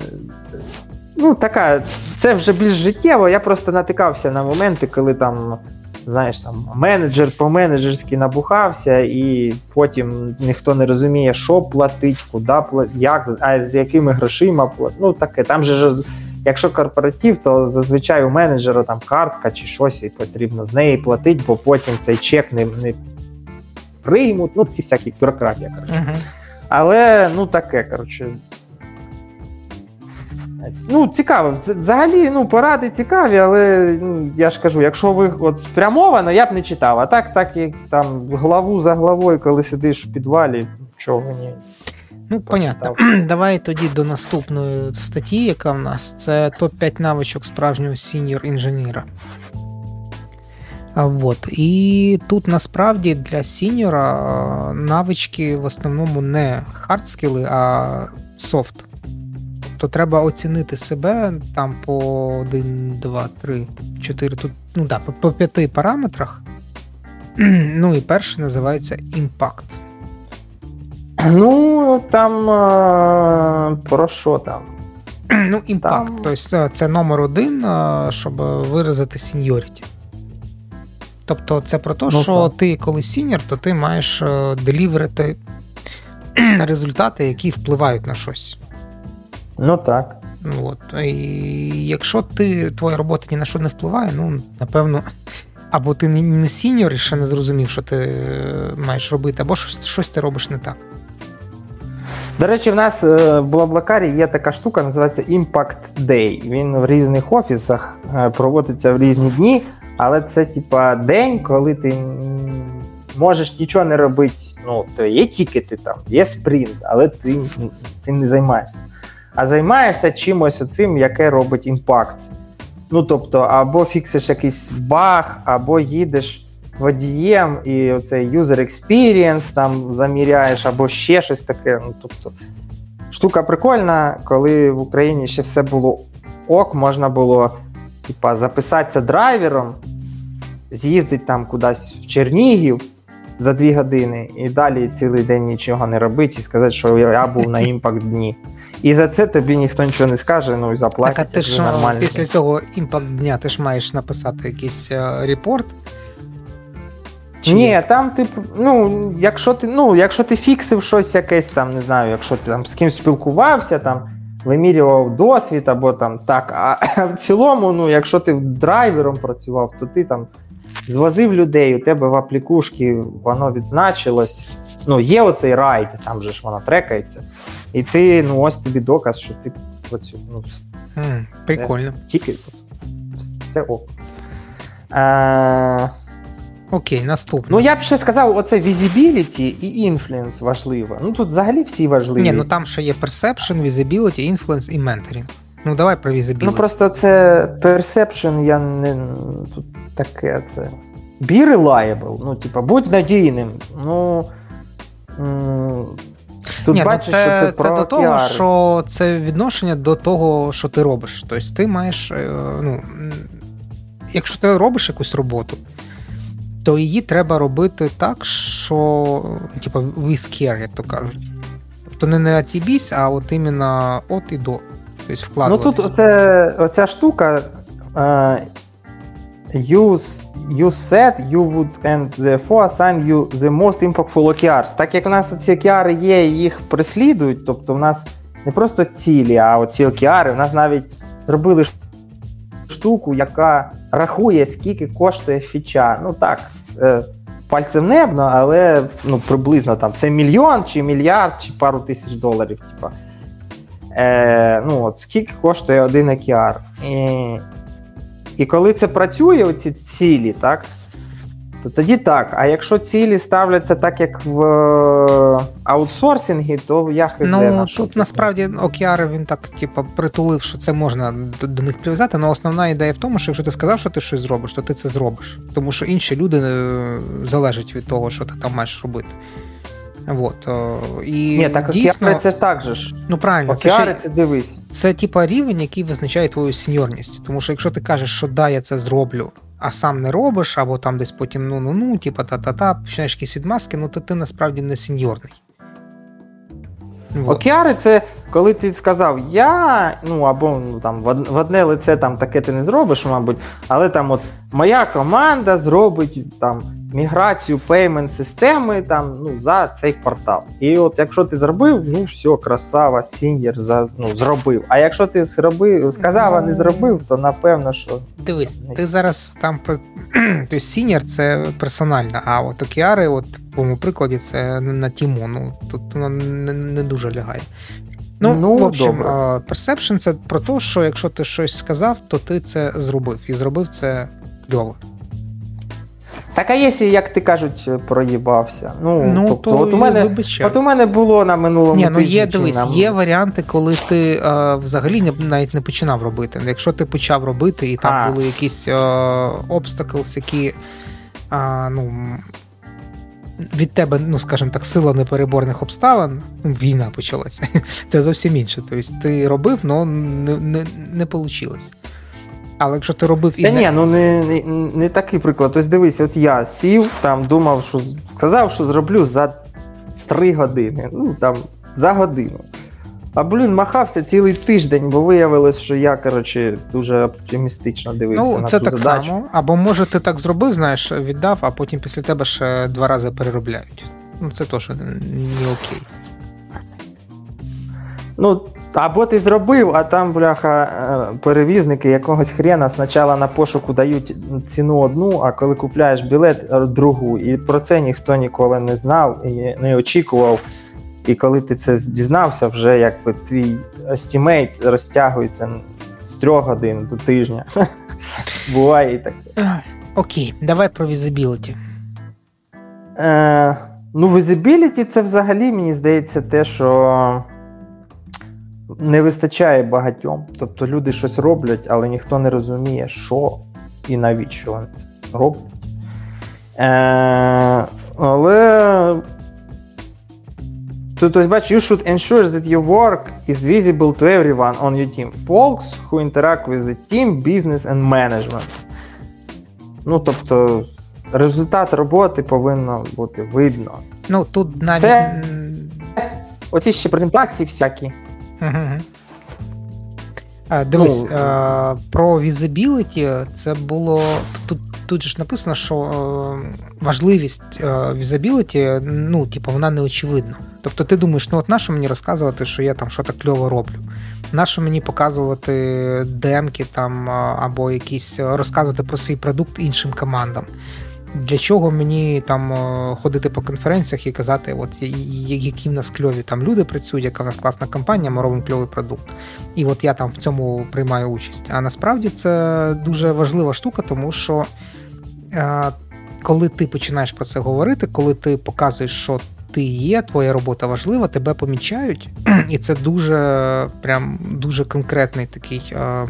ну, така, це вже більш життєво. Я просто натикався на моменти, коли там знаєш, там менеджер по-менеджерськи набухався, і потім ніхто не розуміє, що платить, куди платить, як, а з якими грошима платить. Ну таке. Там же ж, якщо корпоратив, то зазвичай у менеджера там картка чи щось, і потрібно з неї платити, бо потім цей чек не, не приймуть. Ну, ці всякі бюрократія. Коротше. Але ну таке, коротше. Ну, цікаво. Взагалі, ну, поради цікаві, але ну, я ж кажу, якщо ви от спрямовано, я б не читав. А так, так як там главу за главою, коли сидиш в підвалі, чого ні. Ну, понятно. Давай тоді до наступної статті, яка в нас це топ-5 навичок справжнього senior engineer 'а. От. І тут насправді для senior 'а навички в основному не hard skill 'и, а soft. Тобто треба оцінити себе там по 1, 2, 3, 4, тут, ну да, по, 5 параметрах. Ну і перший називається impact. Ну, там е, про що там? Ну, impact. Там- Тобто це- це номер один, щоб виразити seniority. Тобто, це про те, Ну, що так. ти, коли senior, то ти маєш е, deliver 'ити результати, які впливають на щось. Ну так. Ну, От. І якщо ти, твоя робота ні на що не впливає, ну, напевно, або ти не- senior і ще не зрозумів, що ти е, маєш робити, або щось, щось ти робиш не так. До речі, в нас е, в BlaBlaCar 'і є така штука, називається Impact Day. Він в різних офісах е, проводиться в різні дні, але це типа день, коли ти можеш нічого не робити. Ну, то є тікети там, є спринт, але ти цим не займаєшся. А займаєшся чимось оцим, яке робить impact. Ну, тобто, або фіксиш якийсь баг, або їдеш водієм, і оцей user experience там заміряєш, або ще щось таке. Ну, тобто, штука прикольна, коли в Україні ще все було ок, можна було типа, записатися драйвером, з'їздити там кудись в Чернігів за дві години, і далі цілий день нічого не робити і сказати, що я був на impact дні. І за це тобі ніхто нічого не скаже, ну і заплатить. Так, а ти ж нормально. після цього impact дня ти ж маєш написати якийсь е, репорт. Чи- Ні, там ти, ну, якщо ти, ну, якщо ти фіксив щось якесь там, не знаю, якщо ти там з кимось спілкувався, там, вимірював досвід або там так. А в цілому, ну, якщо ти драйвером працював, то ти там звозив людей, у тебе в аплікушці воно відзначилось. Ну, є оцей райд, там же ж воно трекається. І ти, ну, ось тобі доказ, що ти працюєш. Ну, М, прикольно. тільки це ок. Е, Окей, наступне. Ну, я б ще сказав, оце visibility і influence важливо. Ну тут взагалі всі важливі. Ні, ну там ще є perception, visibility, influence і mentoring. Ну давай про visibility. Ну, просто це perception, я не. Тут таке це. Be reliable. Ну, типа, будь надійним. Ну. М, Тут Ні, ну бачиш, це, що це, це про до того, піар. що це відношення до того, що ти робиш. Тобто ти маєш, е, ну, якщо ти робиш якусь роботу, то її треба робити так, що типу, we scare, як то кажуть. Тобто не на тібісь, а от іменно от і до. Тобто Ну тут оце, оця штука. Е, You, said you would and therefore assign you the most impactful OKRs. Так як у нас ці OKR є, їх переслідують, тобто в нас не просто цілі, а оці OKR, у нас навіть зробили штуку, яка рахує, скільки коштує фіча. Ну так, е, пальцем небно, але ну, приблизно там це мільйон чи мільярд, чи пару тисяч доларів. Типа. Е, ну, от, Скільки коштує один OKR. І, і коли це працює, оці цілі, так? то тоді так. А якщо цілі ставляться так, як в е, аутсорсингі, то я хз Ну на тут насправді океари він так, типу, притулив, що це можна до, до них прив'язати. але основна ідея в тому, що якщо ти сказав, що ти щось зробиш, то ти це зробиш. Тому що інші люди е, залежать від того, що ти там маєш робити. Вот. І Ні, так дійсно, це ж так же ж. Ну правильно, океари це, це дивись. Це типа рівень, який визначає твою сеньорність. Тому що якщо ти кажеш, що да, я це зроблю, а сам не робиш, або там десь потім ну-ну-ну, типа та-та-та, починаєш якісь відмазки, ну то ти насправді не сеньорний. Вот. Океари це коли ти сказав я, ну або ну, там в одне лице там таке ти не зробиш, мабуть, але там от моя команда зробить там міграцію payment системи там, ну, за цей квартал. І от якщо ти зробив, ну все, красава, senior за, ну, зробив. А якщо ти зробив, сказав, а не зробив, то напевно, що. Дивись, ти зараз там тобто senior це персонально, а от OKR и, от по моєму прикладі, це на тіму. Ну тут воно не, не дуже лягає. Ну, ну в общем, perception це про те, що якщо ти щось сказав, то ти це зробив. І зробив це кльово. Так, а якщо, як ти кажуть, проїбався. Ну, ну тобто, то от у мене от у мене було на минулому Ні, ну Є дивись, на... є варіанти, коли ти а, взагалі не, навіть не починав робити. Якщо ти почав робити, і там а. були якісь обстаклс, які а, ну, від тебе, ну скажімо так, сила непереборних обставин, ну, війна почалася. Це зовсім інше. Тобто ти робив, але не не, не вийшло. Але якщо ти робив і. Та не... ні, ну не не, не такий приклад. Тобто дивись, ось я сів, там думав, що сказав, що зроблю за три години. Ну там за годину. А блін, махався цілий тиждень, бо виявилось, що я коротше, дуже оптимістично дивився ну, на це ту так задачу. само. Або може ти так зробив, знаєш, віддав, а потім після тебе ще два рази переробляють. Ну, це теж не окей. Ну, або ти зробив, а там, бляха, е, перевізники якогось хрена спочатку на пошуку дають ціну одну, а коли купляєш білет е, другу. І про це ніхто ніколи не знав і не очікував. І коли ти це дізнався, вже якби твій естімейт розтягується з трьох годин до тижня. Буває і таке. Окей, давай про візибіліті. Е, Ну, візибіліті це взагалі, мені здається, те, що не вистачає багатьом. Тобто люди щось роблять, але ніхто не розуміє, що і навіщо вони це роблять. Е, Але Тобто, бач, you should ensure that your work is visible to everyone on your team. Folks who interact with the team, business and management. Ну, тобто, результат роботи повинно бути видно. Ну, тут навіть. Це... Оці ще презентації всякі. Дивись, ну, про візибіліті це було. Тут тут ж написано, що е, важливість е, візабіліті, ну, типу, вона не очевидна. Тобто ти думаєш, ну от нащо мені розказувати, що я там щось кльово роблю? Нащо мені показувати демки там або якісь розказувати про свій продукт іншим командам? Для чого мені там ходити по конференціях і казати, от які в нас кльові там люди працюють, яка в нас класна компанія, ми робимо кльовий продукт. І от я там в цьому приймаю участь. А насправді це дуже важлива штука, тому що коли ти починаєш про це говорити, коли ти показуєш, що ти є, твоя робота важлива, тебе помічають, і це дуже прям дуже конкретний такий е,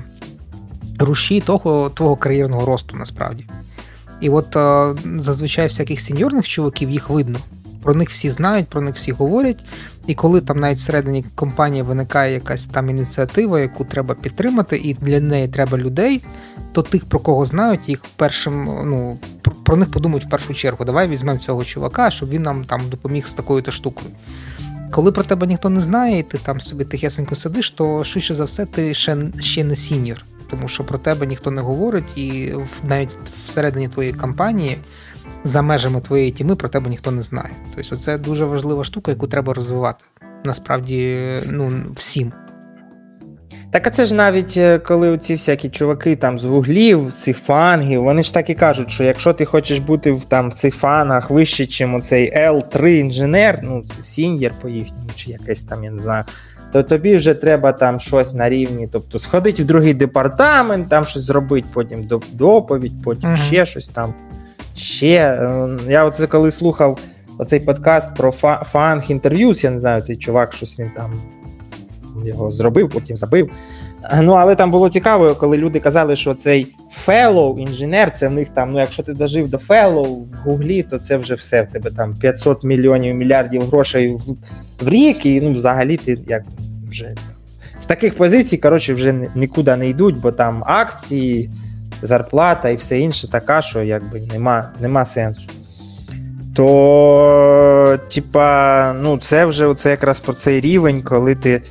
рушій того твого кар'єрного росту насправді. І от е, зазвичай всяких сеньорних чуваків їх видно. Про них всі знають, про них всі говорять. І коли там навіть всередині компанії виникає якась там ініціатива, яку треба підтримати, і для неї треба людей, то тих, про кого знають, їх першим, ну про них подумають в першу чергу. Давай візьмемо цього чувака, щоб він нам там допоміг з такою-то штукою. Коли про тебе ніхто не знає, і ти там собі тихесенько сидиш, то швидше за все ти ще ще не senior, тому що про тебе ніхто не говорить, і навіть всередині твоєї компанії за межами твоєї тіми про тебе ніхто не знає. Тобто, це дуже важлива штука, яку треба розвивати. Насправді, ну всім. Так а це ж навіть е, коли ці всякі чуваки там з гуглів, з цих фангів, вони ж так і кажуть, що якщо ти хочеш бути в там в цих фангах вище, ніж оцей L3 інженер, ну це senior по їхньому, чи якесь там, я не знаю, то тобі вже треба там щось на рівні, тобто сходити в другий департамент, там щось зробити, потім доповідь, потім uh-huh. ще щось там. Ще. Е, я оце коли слухав оцей подкаст про фанг інтерв'юс, я не знаю, цей чувак, щось він там його зробив, потім забив. Ну, але там було цікаво, коли люди казали, що цей fellow інженер, це в них там, ну якщо ти дожив до fellow в Гуглі, то це вже все. В тебе там 500 мільйонів мільярдів грошей в, в рік, і ну, взагалі ти як вже. З таких позицій, коротше, вже нікуди не йдуть, бо там акції, зарплата і все інше така, що якби нема, нема сенсу. То, типа, ну, це вже оце якраз про цей рівень, коли ти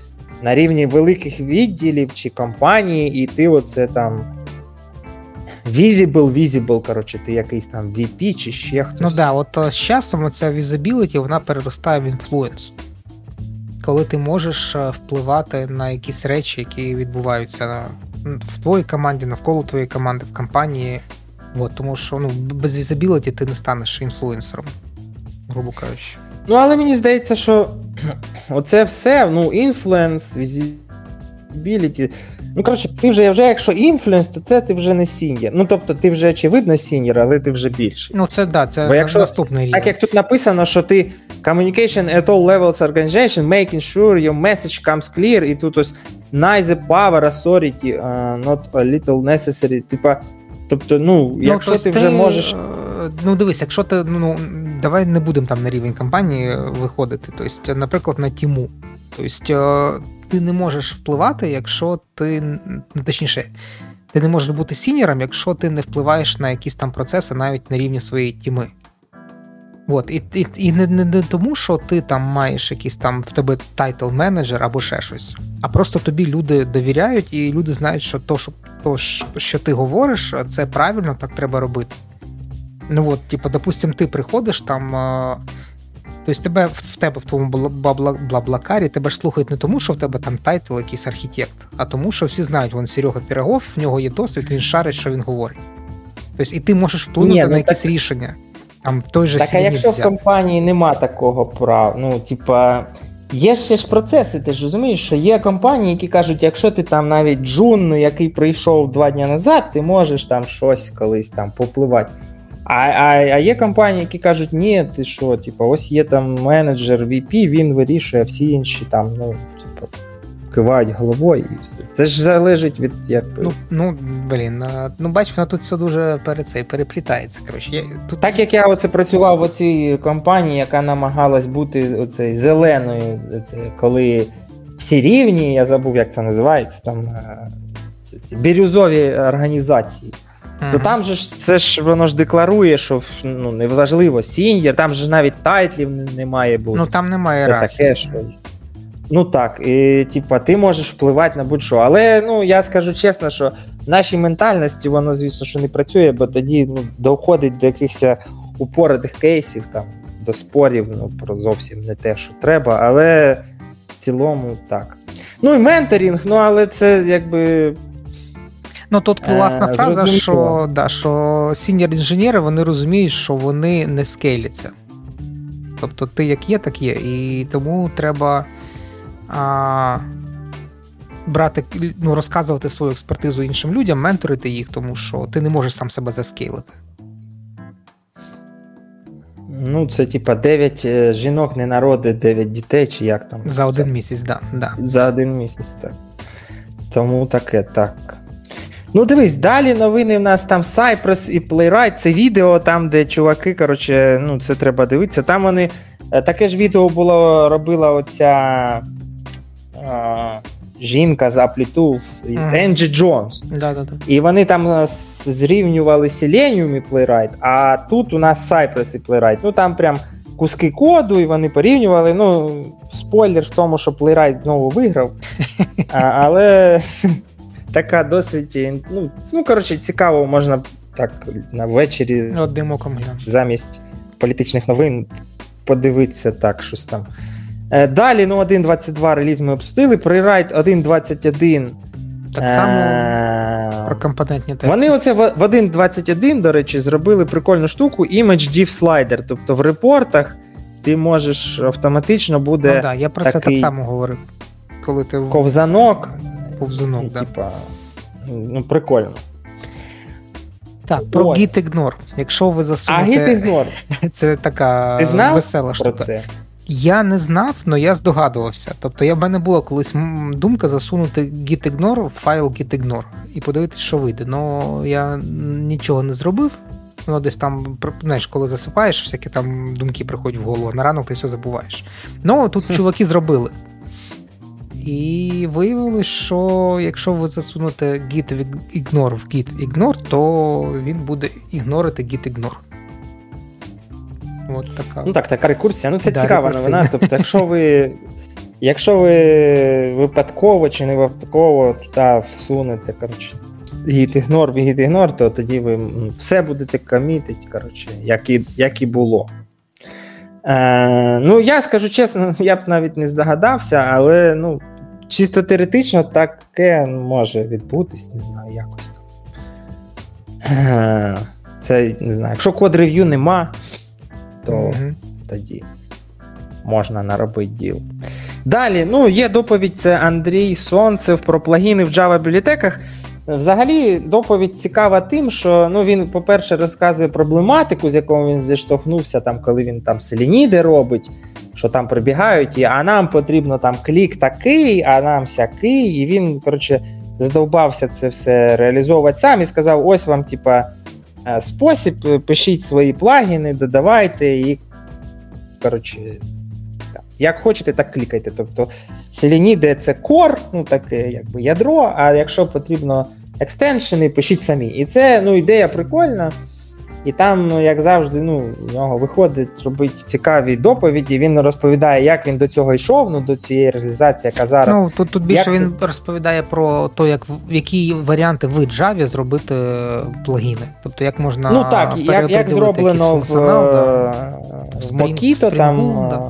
на рівні великих відділів чи компанії, і ти оце там. Visible, visible, коротше, ти якийсь там VP чи ще хтось. Ну да, от з часом оця visibility, вона переростає в influence. Коли ти можеш е, впливати на якісь речі, які відбуваються в твоїй команді, навколо твоєї команди, в компанії. От, тому що ну, без visibility ти не станеш інфлюенсером, грубо кажучи. Ну, але мені здається, що оце все, ну, influence, visibility. Ну, коротше, ти вже, вже якщо influence, то це ти вже не senior. Ну, тобто, ти вже очевидно senior, але ти вже більший. Ну, це да, це Бо якщо, наступний рівень. Так як тут написано, що ти communication at all levels organization, making sure your message comes clear, і тут ось nice power authority, uh, not a little necessary. Типа, тобто, ну, ну якщо ти вже можеш. Е, ну, дивись, якщо ти ну, давай не будемо там на рівень компанії виходити. Тобто, наприклад, на тіму. Тобто, ти не можеш впливати, якщо ти ну, точніше, ти не можеш бути сініром, якщо ти не впливаєш на якісь там процеси навіть на рівні своєї тіми. От, І і, і не, не не, тому, що ти там маєш якийсь там в тебе title менеджер або ще щось, а просто тобі люди довіряють, і люди знають, що то, що, то, що ти говориш, це правильно, так треба робити. Ну от, типу, допустим, ти приходиш там. Тобто тебе в тебе в твоєму BlaBlaCar і тебе ж слухають не тому, що в тебе там title якийсь architect, а тому, що всі знають, вон Серега Пірогов, в нього є досвід, він шарить, що він говорить. Тобто, і ти можеш вплинути Ні, ну, на якісь так... рішення. Там той же Так, а якщо взяти. в компанії нема такого права, ну, типа. Є ще ж процеси, ти ж розумієш, що є компанії, які кажуть, якщо ти там навіть джун, який прийшов два дні назад, ти можеш там щось колись там попливати. А а, а є компанії, які кажуть, ні, ти що, типу, ось є там менеджер VP, він вирішує, всі інші там, ну, кивають головою і все. Це ж залежить від якби. Ну, ну блін, ну бач, вона тут все дуже перед цей переплітається. Коротше, я, тут... Так як я оце працював в оцій компанії, яка намагалась бути оцей зеленою, оце, коли всі рівні, я забув, як це називається, там е, ці, ці бірюзові організації. Mm-hmm. То там же ж це ж воно ж декларує, що ну, неважливо, senior, там же навіть тайтлів не має бути. Ну там немає Це таке, що. Ну так, і типа, ти можеш впливати на будь-що. Але ну я скажу чесно, що в нашій ментальності воно, звісно, що не працює, бо тоді ну, доходить до якихось упоротих кейсів, там, до спорів, ну про зовсім не те, що треба, але в цілому так. Ну і mentoring, ну але це якби Ну тут класна е, фраза, що да, що senior інженери вони розуміють, що вони не скейляться. Тобто ти як є, так є. І тому треба а, брати, ну, розказувати свою експертизу іншим людям, менторити їх, тому що ти не можеш сам себе заскейлити. Ну, це типа 9 е, жінок не народить 9 дітей, чи як там. За один місяць, да, да. За один місяць, так. Тому таке так. Ну, дивись, далі новини в нас там Cypress і Playwright. Це відео там, де чуваки, коротше, ну, це треба дивитися. Там вони. Е, таке ж відео було робила оця жінка з Apple Tools, mm. Енджі Джонс. Да-да-да. І вони там е, зрівнювали Selenium і Playwright, а тут у нас Cypress і Playwright. Ну там прям куски коду, і вони порівнювали. Ну, спойлер в тому, що Playwright знову виграв. А, Але така досить. Ну, ну коротше, цікаво, можна так на ввечері Одним оком глянути. замість політичних новин подивитися так, щось там. Е, далі, ну, 1.22 реліз ми обсудили. Playwright 1.21 Так само про компонентні тести. Вони оце в 1.21, до речі, зробили прикольну штуку Image Div Slider. Тобто в репортах ти можеш автоматично буде. Ну, да, Я про це так само говорив. Коли ти Ковзанок. Повзунок, ну, да. Типа, ну, прикольно. Так, про Ось. Git Ignore. Якщо ви засунете... А Git Ignore? Це така Ти знав весела штука. Це? Я не знав, але я здогадувався. Тобто, я в мене була колись думка засунути gitignore в файл gitignore і подивитися, що вийде. Ну я нічого не зробив. Воно десь там, знаєш, коли засипаєш, всякі там думки приходять в голову, на ранок ти все забуваєш. Ну, тут чуваки зробили. І виявилось, що якщо ви засунете git ignore в git ignore, то він буде ігнорити git ignore. От така. Ну так, така рекурсія. Ну це да, цікава рекурсія. новина. Тобто, якщо ви якщо ви випадково чи не випадково туди всунете коротше, гіт-ігнор гіт-ігнор, то тоді ви все будете комітити, коротше, як і як і було. Е, Ну, я скажу чесно, я б навіть не здогадався, але ну, чисто теоретично таке може відбутись, не знаю, якось там. Е, Це не знаю, якщо код рев'ю нема то mm тоді можна наробити діл. Далі, ну, є доповідь, це Андрій Сонцев про плагіни в Java бібліотеках. Взагалі, доповідь цікава тим, що ну, він, по-перше, розказує проблематику, з якою він зіштовхнувся, там, коли він там селініди робить, що там прибігають, і а нам потрібно там клік такий, а нам сякий. І він, коротше, задовбався це все реалізовувати сам і сказав: ось вам, типа. Е, спосіб, е, пишіть свої плагіни, додавайте і. Коротше, так. як хочете, так клікайте. Тобто Selenidy це core, ну таке якби ядро, а якщо потрібно екстеншени, пишіть самі. І це ну, ідея прикольна. І там, ну, як завжди, ну, в нього виходить робити цікаві доповіді. Він розповідає, як він до цього йшов, ну до цієї реалізації, яка зараз. Ну тут тут більше він це... розповідає про те, як які варіанти в Java зробити плагіни. Тобто, як можна ну так, як як зроблено в, да. в Mockito, там да.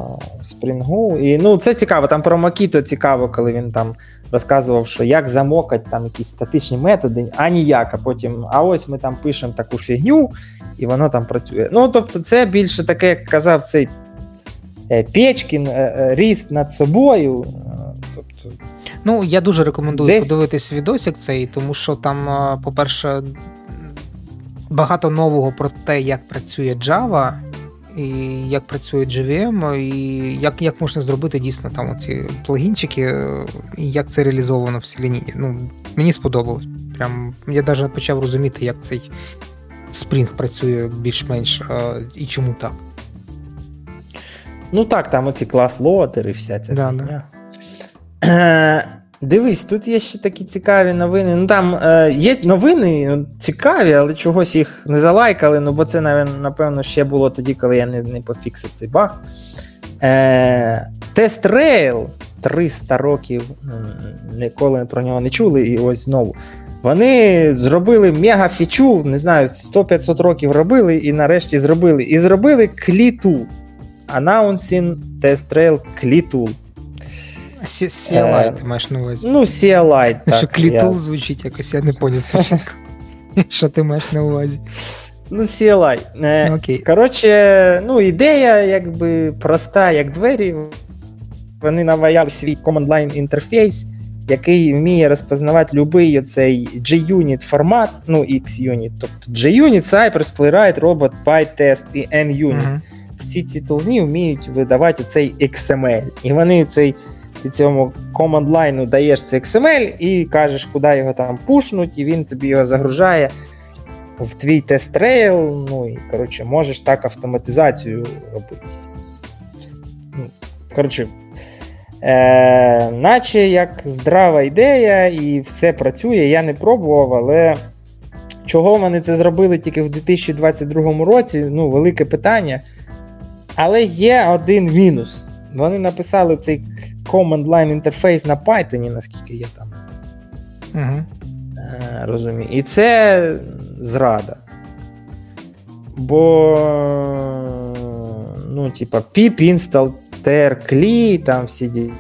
Spring І ну це цікаво. Там про Mockito цікаво, коли він там розказував, що як замокати там якісь статичні методи, а ніяк, а потім, а ось ми там пишемо таку фігню, і воно там працює. Ну, тобто, це більше таке, як казав цей е, Печкін, е, е, ріст над собою. Тобто, Ну, я дуже рекомендую десь... подивитись відосик цей, тому що там, по-перше, багато нового про те, як працює Java і як працює JVM, і як як можна зробити дійсно там оці плагінчики, і як це реалізовано в Selenium. Ну, Мені сподобалось. Прям Я навіть почав розуміти, як цей Spring працює більш-менш і чому так. Ну так, там оці клас лотери, вся ця. Да, да. Дивись, тут є ще такі цікаві новини. Ну там е, є новини ну, цікаві, але чогось їх не залайкали. Ну бо це, напевно, ще було тоді, коли я не не пофіксив цей баг. Е, Тест Rail 300 років ніколи про нього не чули, і ось знову. Вони зробили мега-фічу, не знаю, 100-500 років робили, і нарешті зробили. І зробили кліту. Announcing Test Rail Клітул. CLI ти маєш на увазі. Ну, так. Що клітул я... звучить якось, я не поняв спочатку. Що ти маєш на увазі? Ну, CLI. Е, Окей. Коротше, ну, ідея якби проста, як двері. Вони наваяли свій command line інтерфейс, який вміє розпознавати будь-який цей JUnit формат, ну, xUnit. Тобто JUnit, Cypress, Playwright, Robot, PyTest і NUnit. Uh-huh. Всі ці тулзні вміють видавати цей XML. І вони цей ти цьому line даєш цей XML і кажеш, куди його там пушнуть, і він тобі його загружає в твій TestRail. Ну і коротше, можеш так автоматизацію робити. Ну, коротше, е, Наче як здрава ідея, і все працює. Я не пробував, але чого вони це зробили тільки в 2022 році? Ну, велике питання. Але є один мінус. Вони написали цей command line інтерфейс на Python, наскільки я там угу. розумію. І це зрада. Бо, ну, типа, pip install tr там всі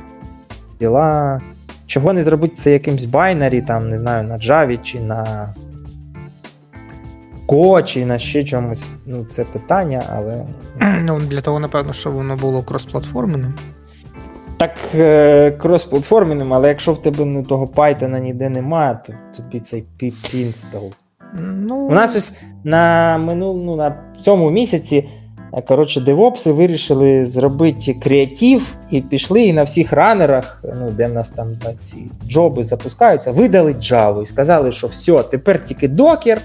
діла. чого не зробити це якимсь байнері, там, не знаю, на Java чи на Go, чи на ще чомусь. Ну, це питання, але. Ну, Для того, напевно, щоб воно було кросплатформеним. Так, е, кросплатформеним, але якщо в тебе ну, того Python ніде немає, то тобі цей pip-install. Ну... У нас ось на минул, ну, на цьому місяці е, коротше, девопси вирішили зробити креатив і пішли і на всіх ранерах, ну, де в нас там ці джоби запускаються, видали Java і сказали, що все, тепер тільки докер.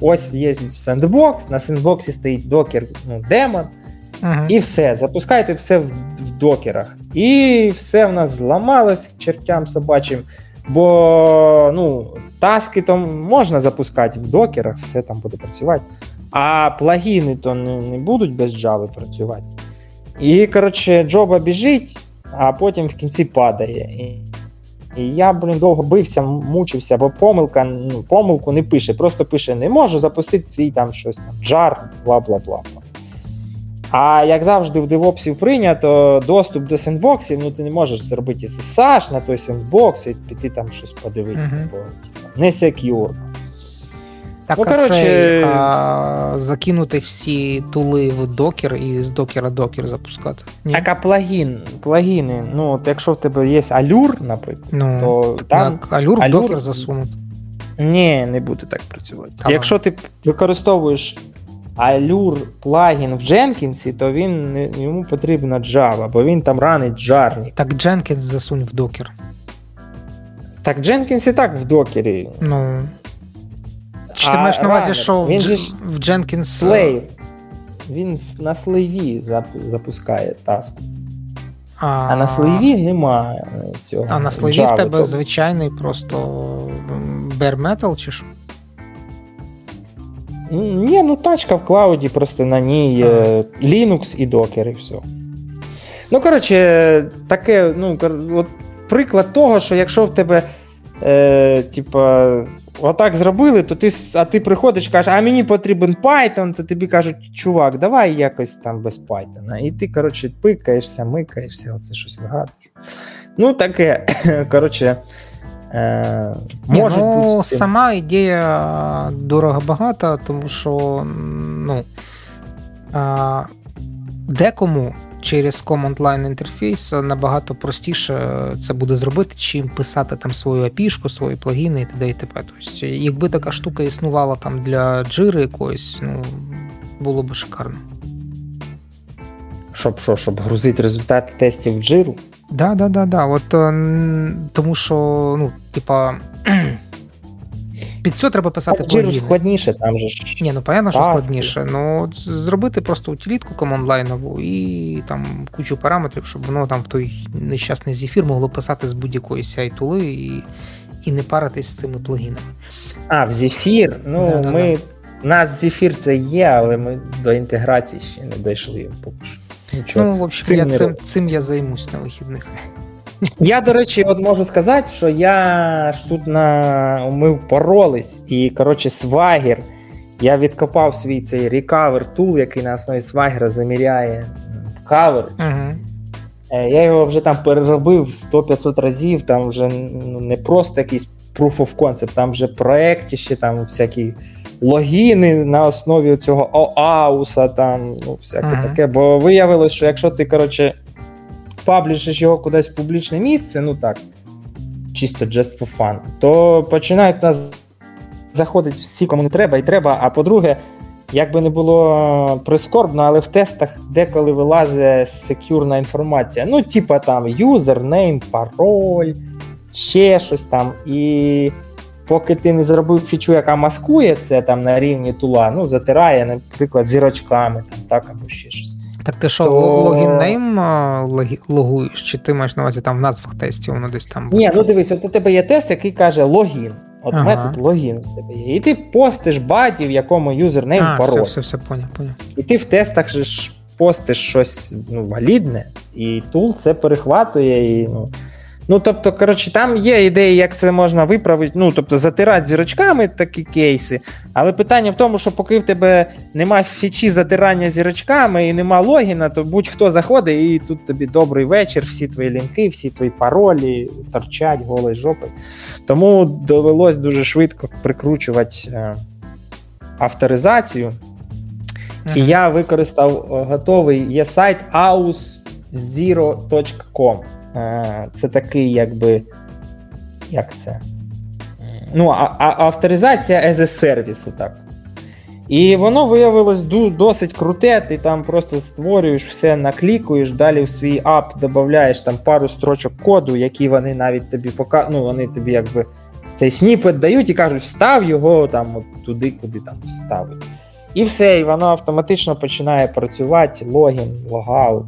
Ось є сендбокс, на сендбоксі стоїть докер ну, демон. Ага. І все, запускайте все в, в докерах. І все в нас зламалось чертям собачим. Бо ну, таски то можна запускати в докерах, все там буде працювати. А плагіни то не, не будуть без Java працювати. І, коротше, джоба біжить, а потім в кінці падає. І я, блін, довго бився, мучився, бо помилка ну, помилку не пише, просто пише: не можу запустити твій там щось там, jar, бла бла бла. А як завжди в девопсів прийнято, доступ до сендбоксів, ну ти не можеш зробити SSH на той сендбокс і піти там щось подивитися, uh-huh. бо типу, не сек'юрно. Так, ну, а коротше... це а, закинути всі тули в докер і з докера докер запускати. Ні? Так, а плагін, плагіни, ну, от якщо в тебе є алюр, наприклад, ну, то так, там так, алюр в докер засунути. Ні, не буде так працювати. Ага. Якщо ти використовуєш алюр плагін в Jenkins, то він йому потрібна Java, бо він там ранить жарні. Так Jenkins засунь в докер. Так, Jenkins і так в докері. Ну. Чи ти маєш на увазі, що він в, же в Jenkins... Slave. Він на слейві запускає таск. А, а на слейві немає цього. А на слейві в тебе то... звичайний просто bare metal чи що? Ні, ну тачка в клауді, просто на ній ага. Linux і Docker, і все. Ну, коротше, таке, ну, от приклад того, що якщо в тебе, е, типа, отак зробили, то ти а ти приходиш і кажеш, а мені потрібен Python, то тобі кажуть, чувак, давай якось там без Python. І ти, коротше, пикаєшся, микаєшся, оце щось вигадуєш. Ну, таке, коротше. Е, може ну, бути Сама ідея дорого багата, тому що ну, е, декому через Command Line інтерфейс набагато простіше це буде зробити, чим писати там свою API, свої плагіни і т.д. і т.п. Тобто, якби така штука існувала там для джири якоїсь, ну, було б шикарно. Щоб що, щоб грузити результати тестів в джиру? Да, да, да, да. От тому що, ну, типа. Під це треба писати плагіни. складніше, там же ж. Ні, ну понятно, що складніше. Ну, зробити просто утилітку командлайнову і там кучу параметрів, щоб воно там в той нещасний зефір могло писати з будь-якої сайтули і і не паритись з цими плагінами. А, в зефір. Ну, да, ми. Да, У нас зефір це є, але ми до інтеграції ще не дійшли поки що. Нічого, ну, в общем, цим я цим, цим я займусь на вихідних. Я, до речі, от можу сказати, що я ж тут на ми впоролись, і, коротше, Swagger, я відкопав свій цей Recover Tool, який на основі Swagger заміряє кавер. Угу. Я його вже там переробив 100-500 разів, там вже ну, не просто якийсь proof of concept, там вже проекти ще там всякі логіни на основі цього ОАУСа, там, ну, всяке ага. таке. Бо виявилось, що якщо ти, коротше, паблішиш його кудись в публічне місце, ну так, чисто just for fun, то починають нас заходити всі, кому не треба, і треба. А по-друге, як би не було прискорбно, але в тестах деколи вилазить секюрна інформація. Ну, типа там юзернейм, пароль, ще щось там. І поки ти не зробив фічу, яка маскує це там на рівні тула, ну, затирає, наприклад, зірочками там, так, або ще щось. Так ти що, то... логін-нейм логуєш, чи ти маєш на увазі там в назвах тестів, воно десь там. Ні, ну дивись, от у тебе є тест, який каже логін. От ага. метод логін у тебе є. І ти постиш баті, в якому юзернейм пароль. Все, все, все, поняв, поняв. І ти в тестах же постиш щось ну, валідне, і тул це перехватує. і ну, Ну, тобто, коротше, там є ідеї, як це можна виправити. Ну, тобто, затирати зірочками такі кейси. Але питання в тому, що поки в тебе нема фічі затирання зірочками і нема логіна, то будь-хто заходить, і тут тобі добрий вечір, всі твої лінки, всі твої паролі торчать голої жопи. Тому довелось дуже швидко прикручувати е, авторизацію. Mm-hmm. І я використав готовий є сайт auszero.com. Е, це такий, якби. Як це? Ну, а, а авторизація as a service, так. І воно виявилось досить круте. Ти там просто створюєш все, наклікуєш, далі в свій app додаєш там пару строчок коду, які вони навіть тобі пока... ну, вони тобі якби цей snippet дають і кажуть, встав його там от туди, куди там вставить. І все, і воно автоматично починає працювати, логін, logout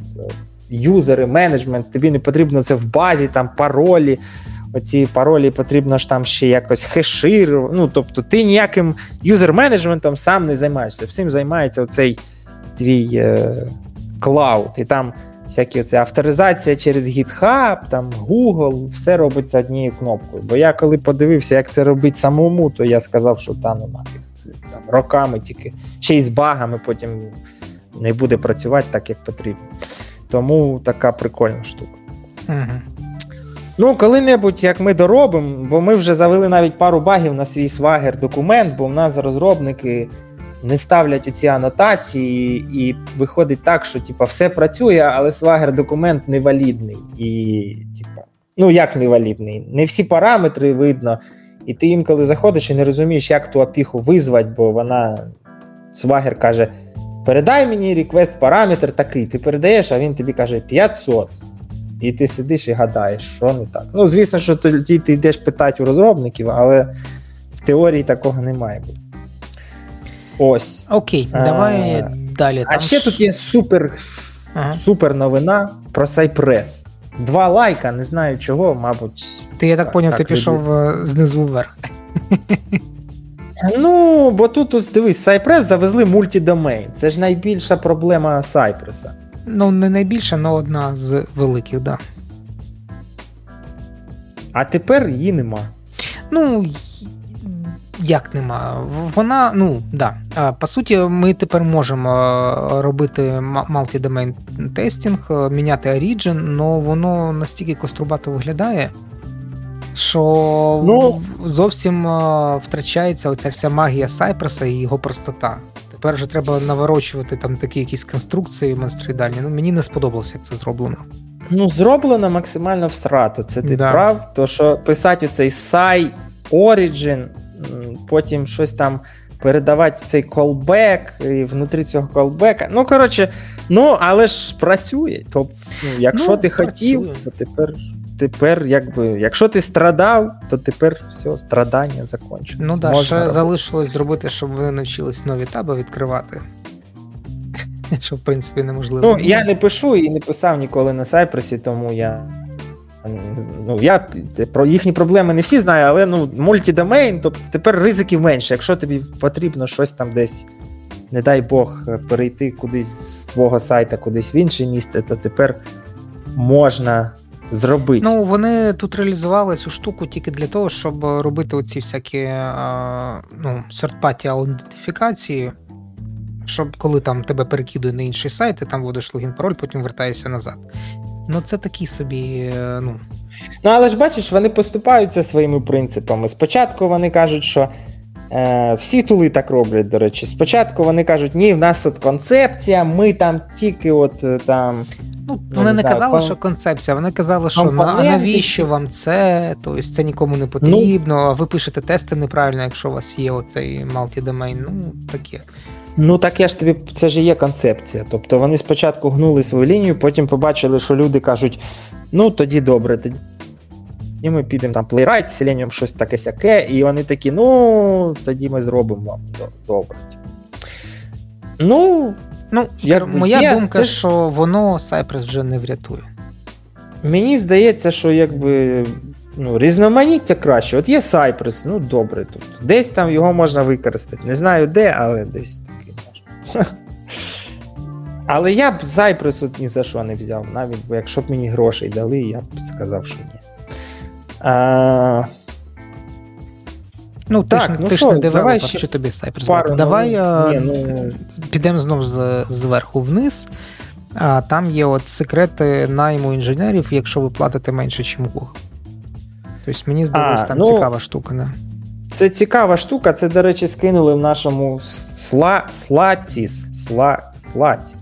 юзери, менеджмент, тобі не потрібно це в базі, там паролі. Оці паролі потрібно ж там ще якось хеширувати. Ну, тобто, ти ніяким юзер-менеджментом сам не займаєшся. Всім займається оцей твій е, клауд. І там всякі оце авторизація через GitHub, там Google, все робиться однією кнопкою. Бо я коли подивився, як це робити самому, то я сказав, що та ну нафіг, це там роками тільки ще й з багами потім не буде працювати так, як потрібно. Тому така прикольна штука. Угу. Ну, коли-небудь, як ми доробимо, бо ми вже завели навіть пару багів на свій свагер документ, бо в нас розробники не ставлять оці анотації, і виходить так, що типа, все працює, але свагер документ невалідний. І, типа, ну як невалідний? Не всі параметри видно, і ти інколи заходиш і не розумієш, як ту апіху визвати, бо вона свагер каже. Передай мені реквест параметр такий, ти передаєш, а він тобі каже 500. І ти сидиш і гадаєш, що не так. Ну, звісно, що тоді ти йдеш питати у розробників, але в теорії такого не має бути. Ось. Окей, а, давай далі. А там ще тут є супер ага. супер новина про Cypress. Два лайка, не знаю чого, мабуть. Ти я так, так поняв, ти пішов. Е, знизу вверх. Ну, бо тут ось дивись, Cypress завезли multidomain. Це ж найбільша проблема Cypress. Ну, не найбільша, але одна з великих, так. Да. А тепер її нема. Ну, як нема? Вона, ну, да. По суті, ми тепер можемо робити multi-domain тестінг, міняти Origin, але воно настільки кострубато виглядає що ну, зовсім втрачається оця вся магія Сайпреса і його простота. Тепер вже треба наворочувати там такі якісь конструкції монстридальні. Ну мені не сподобалося, як це зроблено. Ну, зроблено максимально всрато. Це ти да. прав. То що писати оцей Sai Origin, потім щось там передавати цей колбек, і внутрі цього колбека. Ну, коротше, ну, але ж працює. Тобто, ну, якщо ну, ти працює. хотів, то тепер тепер, якби, якщо ти страдав, то тепер все, страдання закончено. Ну так, ще залишилось зробити, щоб вони навчились нові таби відкривати. Що, в принципі, неможливо. Ну, я не пишу і не писав ніколи на Сайпресі, тому я. Ну, я це про їхні проблеми не всі знаю, але ну, multidomain, тобто тепер ризиків менше. Якщо тобі потрібно щось там десь, не дай Бог, перейти кудись з твого сайта, кудись в інше місце, то тепер можна зробити. Ну, вони тут реалізували цю штуку тільки для того, щоб робити оці всякі ну, third-party аутентифікації, щоб коли там тебе перекидує на інший сайт, ти там вводиш логін пароль, потім вертаєшся назад. Ну, це такі собі. Е, ну. Ну, але ж бачиш, вони поступаються своїми принципами. Спочатку вони кажуть, що. Е, всі тули так роблять, до речі. Спочатку вони кажуть, ні, в нас от концепція, ми там тільки от е, там Ну, Вони не, казали, що концепція, вони казали, що на, навіщо вам це, тобто це нікому не потрібно, а ви пишете тести неправильно, якщо у вас є оцей multi-domain, ну таке. Ну так я ж тобі, це ж є концепція. Тобто вони спочатку гнули свою лінію, потім побачили, що люди кажуть: ну тоді добре, тоді. І ми підемо там Playwright, Selenium, щось таке сяке, і вони такі, ну, тоді ми зробимо вам добре. Ну, Ну, як Моя є, думка, це... що воно Cypress вже не врятує. Мені здається, що якби ну, різноманіття краще. От є Cypress, ну добре. Тобто, Десь там його можна використати. Не знаю де, але десь таки можна. Але я б Cypress от ні за що не взяв, навіть бо якщо б мені грошей дали, я б сказав, що ні. А... Ну, ти так, ж, ну ти що, ж не давай ще що тобі Cypress пару. Давай Ні, ну... підемо знову з, зверху вниз. А, там є от секрети найму інженерів, якщо ви платите менше, ніж Google. Тобто, мені здається, там ну, цікава штука. Да. Це цікава штука. Це, до речі, скинули в нашому сла, слаці. Сла, слаці.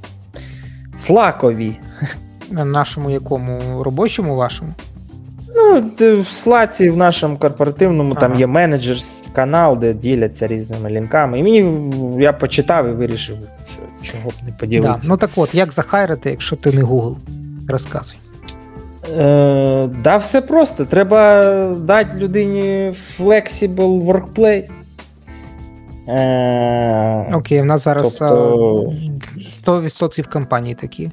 Слакові. На нашому якому робочому вашому. Ну, в слаці в нашому корпоративному там є менеджер канал, де діляться різними лінками. І мені я почитав і вирішив, що чого б не Да. поділитися. Ну так от, як захайрити, якщо ти не Google? Розказуй. Е, да, все просто. Треба дати людині flexible workplace. Е, Окей, в нас зараз тобто... 100% компаній такі.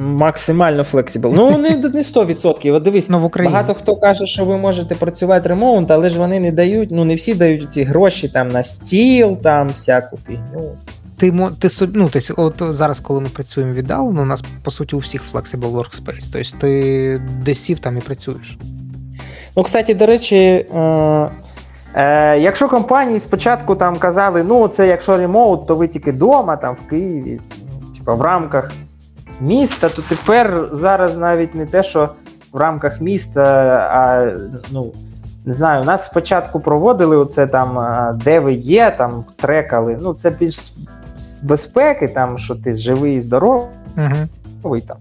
Максимально flexible. Ну, не, не 100%. От дивись, Ну, в Україні. багато хто каже, що ви можете працювати ремоунт, але ж вони не дають, ну не всі дають ці гроші там на стіл, там всяку фігню. Ти, ти ну, тобто, от зараз, коли ми працюємо віддалено, у нас по суті у всіх flexible workspace. Тобто ти де сів, там і працюєш. Ну, кстати, до речі, е, е, якщо компанії спочатку там казали, ну це якщо ремоут, то ви тільки вдома, там в Києві, ну, типа в рамках міста, то тепер зараз навіть не те, що в рамках міста, а ну. Не знаю, нас спочатку проводили оце там, де ви є, там трекали. Ну, це більш з безпеки, там, що ти живий і здоровий. Угу. там.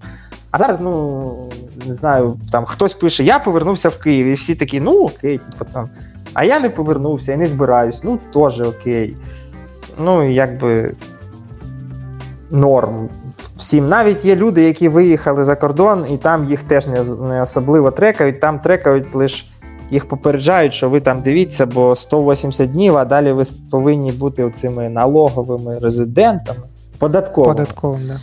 А зараз, ну не знаю, там хтось пише, я повернувся в Київ, і всі такі, ну окей, типу там. А я не повернувся і не збираюсь, ну теж окей. Ну, якби норм. Всім навіть є люди, які виїхали за кордон, і там їх теж не, не особливо трекають. Там трекають лише їх попереджають, що ви там дивіться, бо 180 днів, а далі ви повинні бути цими налоговими резидентами, податковими. Податковим, да.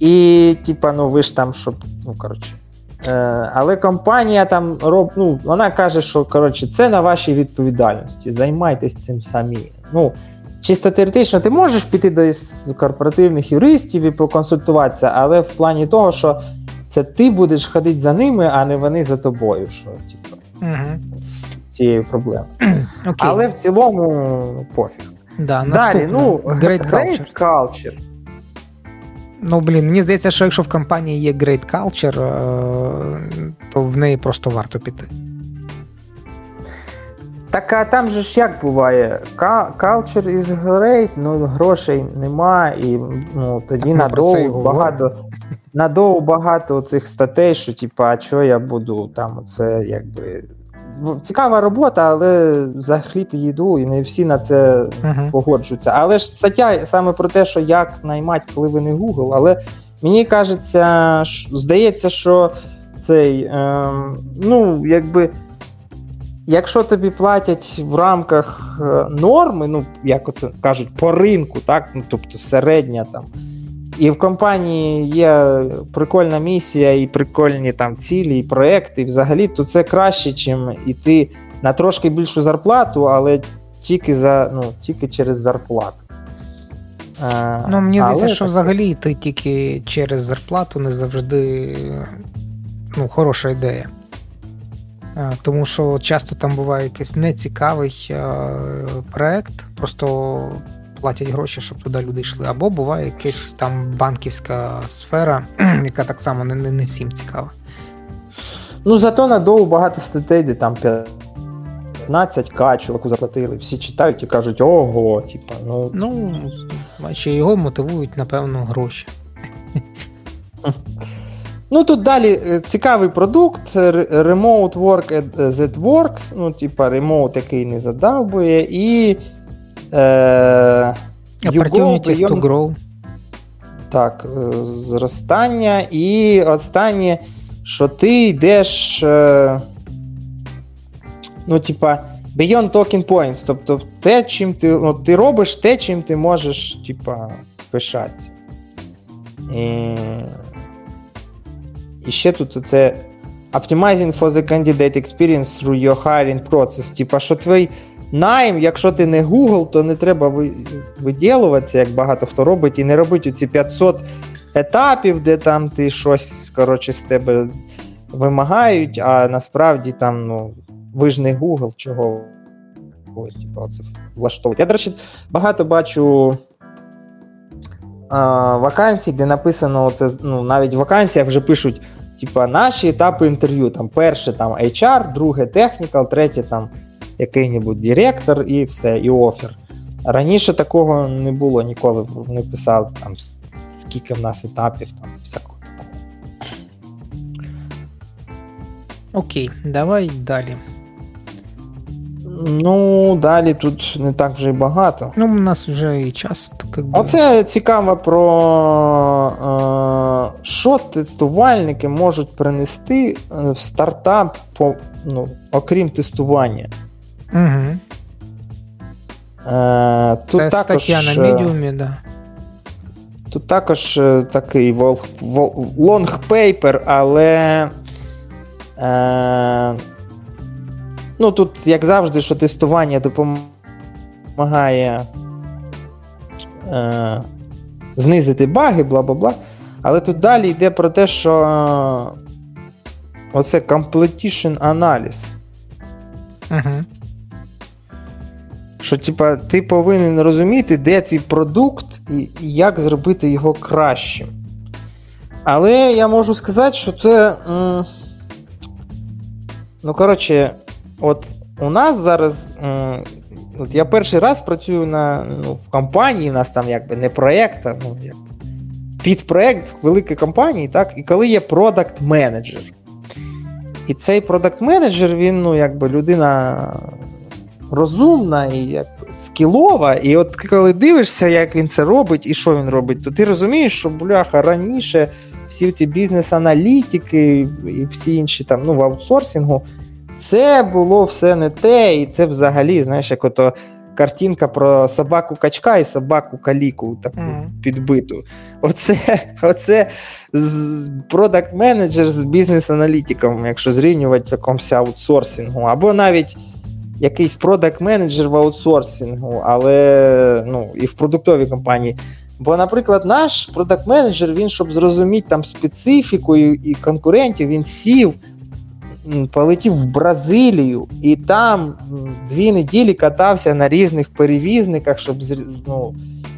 І, типа, ну ви ж там, щоб. Ну, коротше. Е, але компанія там роб, ну, вона каже, що коротше, це на вашій відповідальності. Займайтесь цим самі. Ну, чисто теоретично, ти можеш піти до корпоративних юристів і поконсультуватися, але в плані того, що це ти будеш ходити за ними, а не вони за тобою. Що, типу, Угу. з цією проблемою. Окей. Але в цілому пофіг. да, Далі, ну, Great Culture. Great culture. Ну, блін, мені здається, що якщо в компанії є Great Culture, е, то в неї просто варто піти. Так а там же ж як буває? Ка- Culture is great, ну грошей нема, і ну, тоді надовго багато, надовго багато цих статей, що типа, а що я буду там, це якби. Цікава робота, але за хліб і їду, і не всі на це Угу. погоджуються. Але ж стаття саме про те, що як наймати, коли ви не Google, але мені кажеться, ш- здається, що цей, ем, ну, якби. Якщо тобі платять в рамках е, норми, ну як оце кажуть, по ринку, так, ну тобто середня там, і в компанії є прикольна місія, і прикольні там цілі, і проекти, і взагалі, то це краще, чим іти на трошки більшу зарплату, але тільки за ну, тільки через зарплату. Е, Ну, мені здається, що таке. взагалі йти тільки через зарплату не завжди ну, хороша ідея. Е, Тому що часто там буває якийсь нецікавий е, проект, просто платять гроші, щоб туди люди йшли. Або буває якась там банківська сфера, яка так само не, не, не всім цікава. Ну, зато надовго багато статей, де там 15к чуваку заплатили. Всі читають і кажуть, ого, типа, ну. Ну, бачиш, його мотивують, напевно, гроші. Ну тут далі е, цікавий продукт, Remote Work at- that Works, ну, типа ремоут, який не задовбує, і. Е, Opportunities to grow. Так, е, зростання. І останнє, що ти йдеш. Е, ну, типа, beyond talking points. Тобто, те, чим ти, ну, ти робиш те, чим ти можеш, типа, пишатися. І, і ще тут це Optimizing for the candidate experience through your hiring process. Типа, що твій найм, якщо ти не Google, то не треба виділуватися, як багато хто робить, і не робити ці 500 етапів, де там ти щось коротше, з тебе вимагають, а насправді там, ну, ви ж не Google, чого типу, це влаштовують. Я, до речі, багато бачу вакансій, де написано, це, ну, навіть в вакансіях вже пишуть. Типа наші етапи інтерв'ю. Там перше там HR, друге технікал, третє там який-небудь директор і все, і офер. Раніше такого не було ніколи не писав, там, скільки в нас етапів, там, всякого такого. Окей, давай далі. Ну, далі тут не так вже й багато. Ну, у нас вже і час. Так, якби... Оце цікаво про е, що тестувальники можуть принести е, в стартап, по, ну, окрім тестування. Угу. Е, тут Це також, стаття на медіумі, да. Тут також е, такий paper, але. Е, ну, тут, як завжди, що тестування допомагає е, знизити баги, бла бла бла. Але тут далі йде про те, що оце completion аналіз. Угу що типа, ти повинен розуміти, де твій продукт і як зробити його кращим. Але я можу сказати, що це. Ну, коротше, от у нас зараз. От Я перший раз працюю на, ну, в компанії, у нас там якби не проєкт, а ну, як підпроєкт великої компанії, так? І коли є продакт менеджер. І цей продакт менеджер він ну, якби людина розумна і як скілова. І от коли дивишся, як він це робить і що він робить, то ти розумієш, що бляха раніше всі ці бізнес-аналітики і всі інші там ну, в аутсорсингу, це було все не те, і це взагалі, знаєш, як ото. Картинка про собаку качка і собаку каліку таку mm. підбиту. Оце оце продакт менеджер з бізнес-аналітиком, якщо зрівнювати в якомусь аутсорсингу, або навіть якийсь продакт-менеджер в аутсорсингу, але ну, і в продуктовій компанії. Бо, наприклад, наш продакт-менеджер, він, щоб зрозуміти там специфіку і конкурентів, він сів, полетів в Бразилію і там дві неділі катався на різних перевізниках, щоб ну,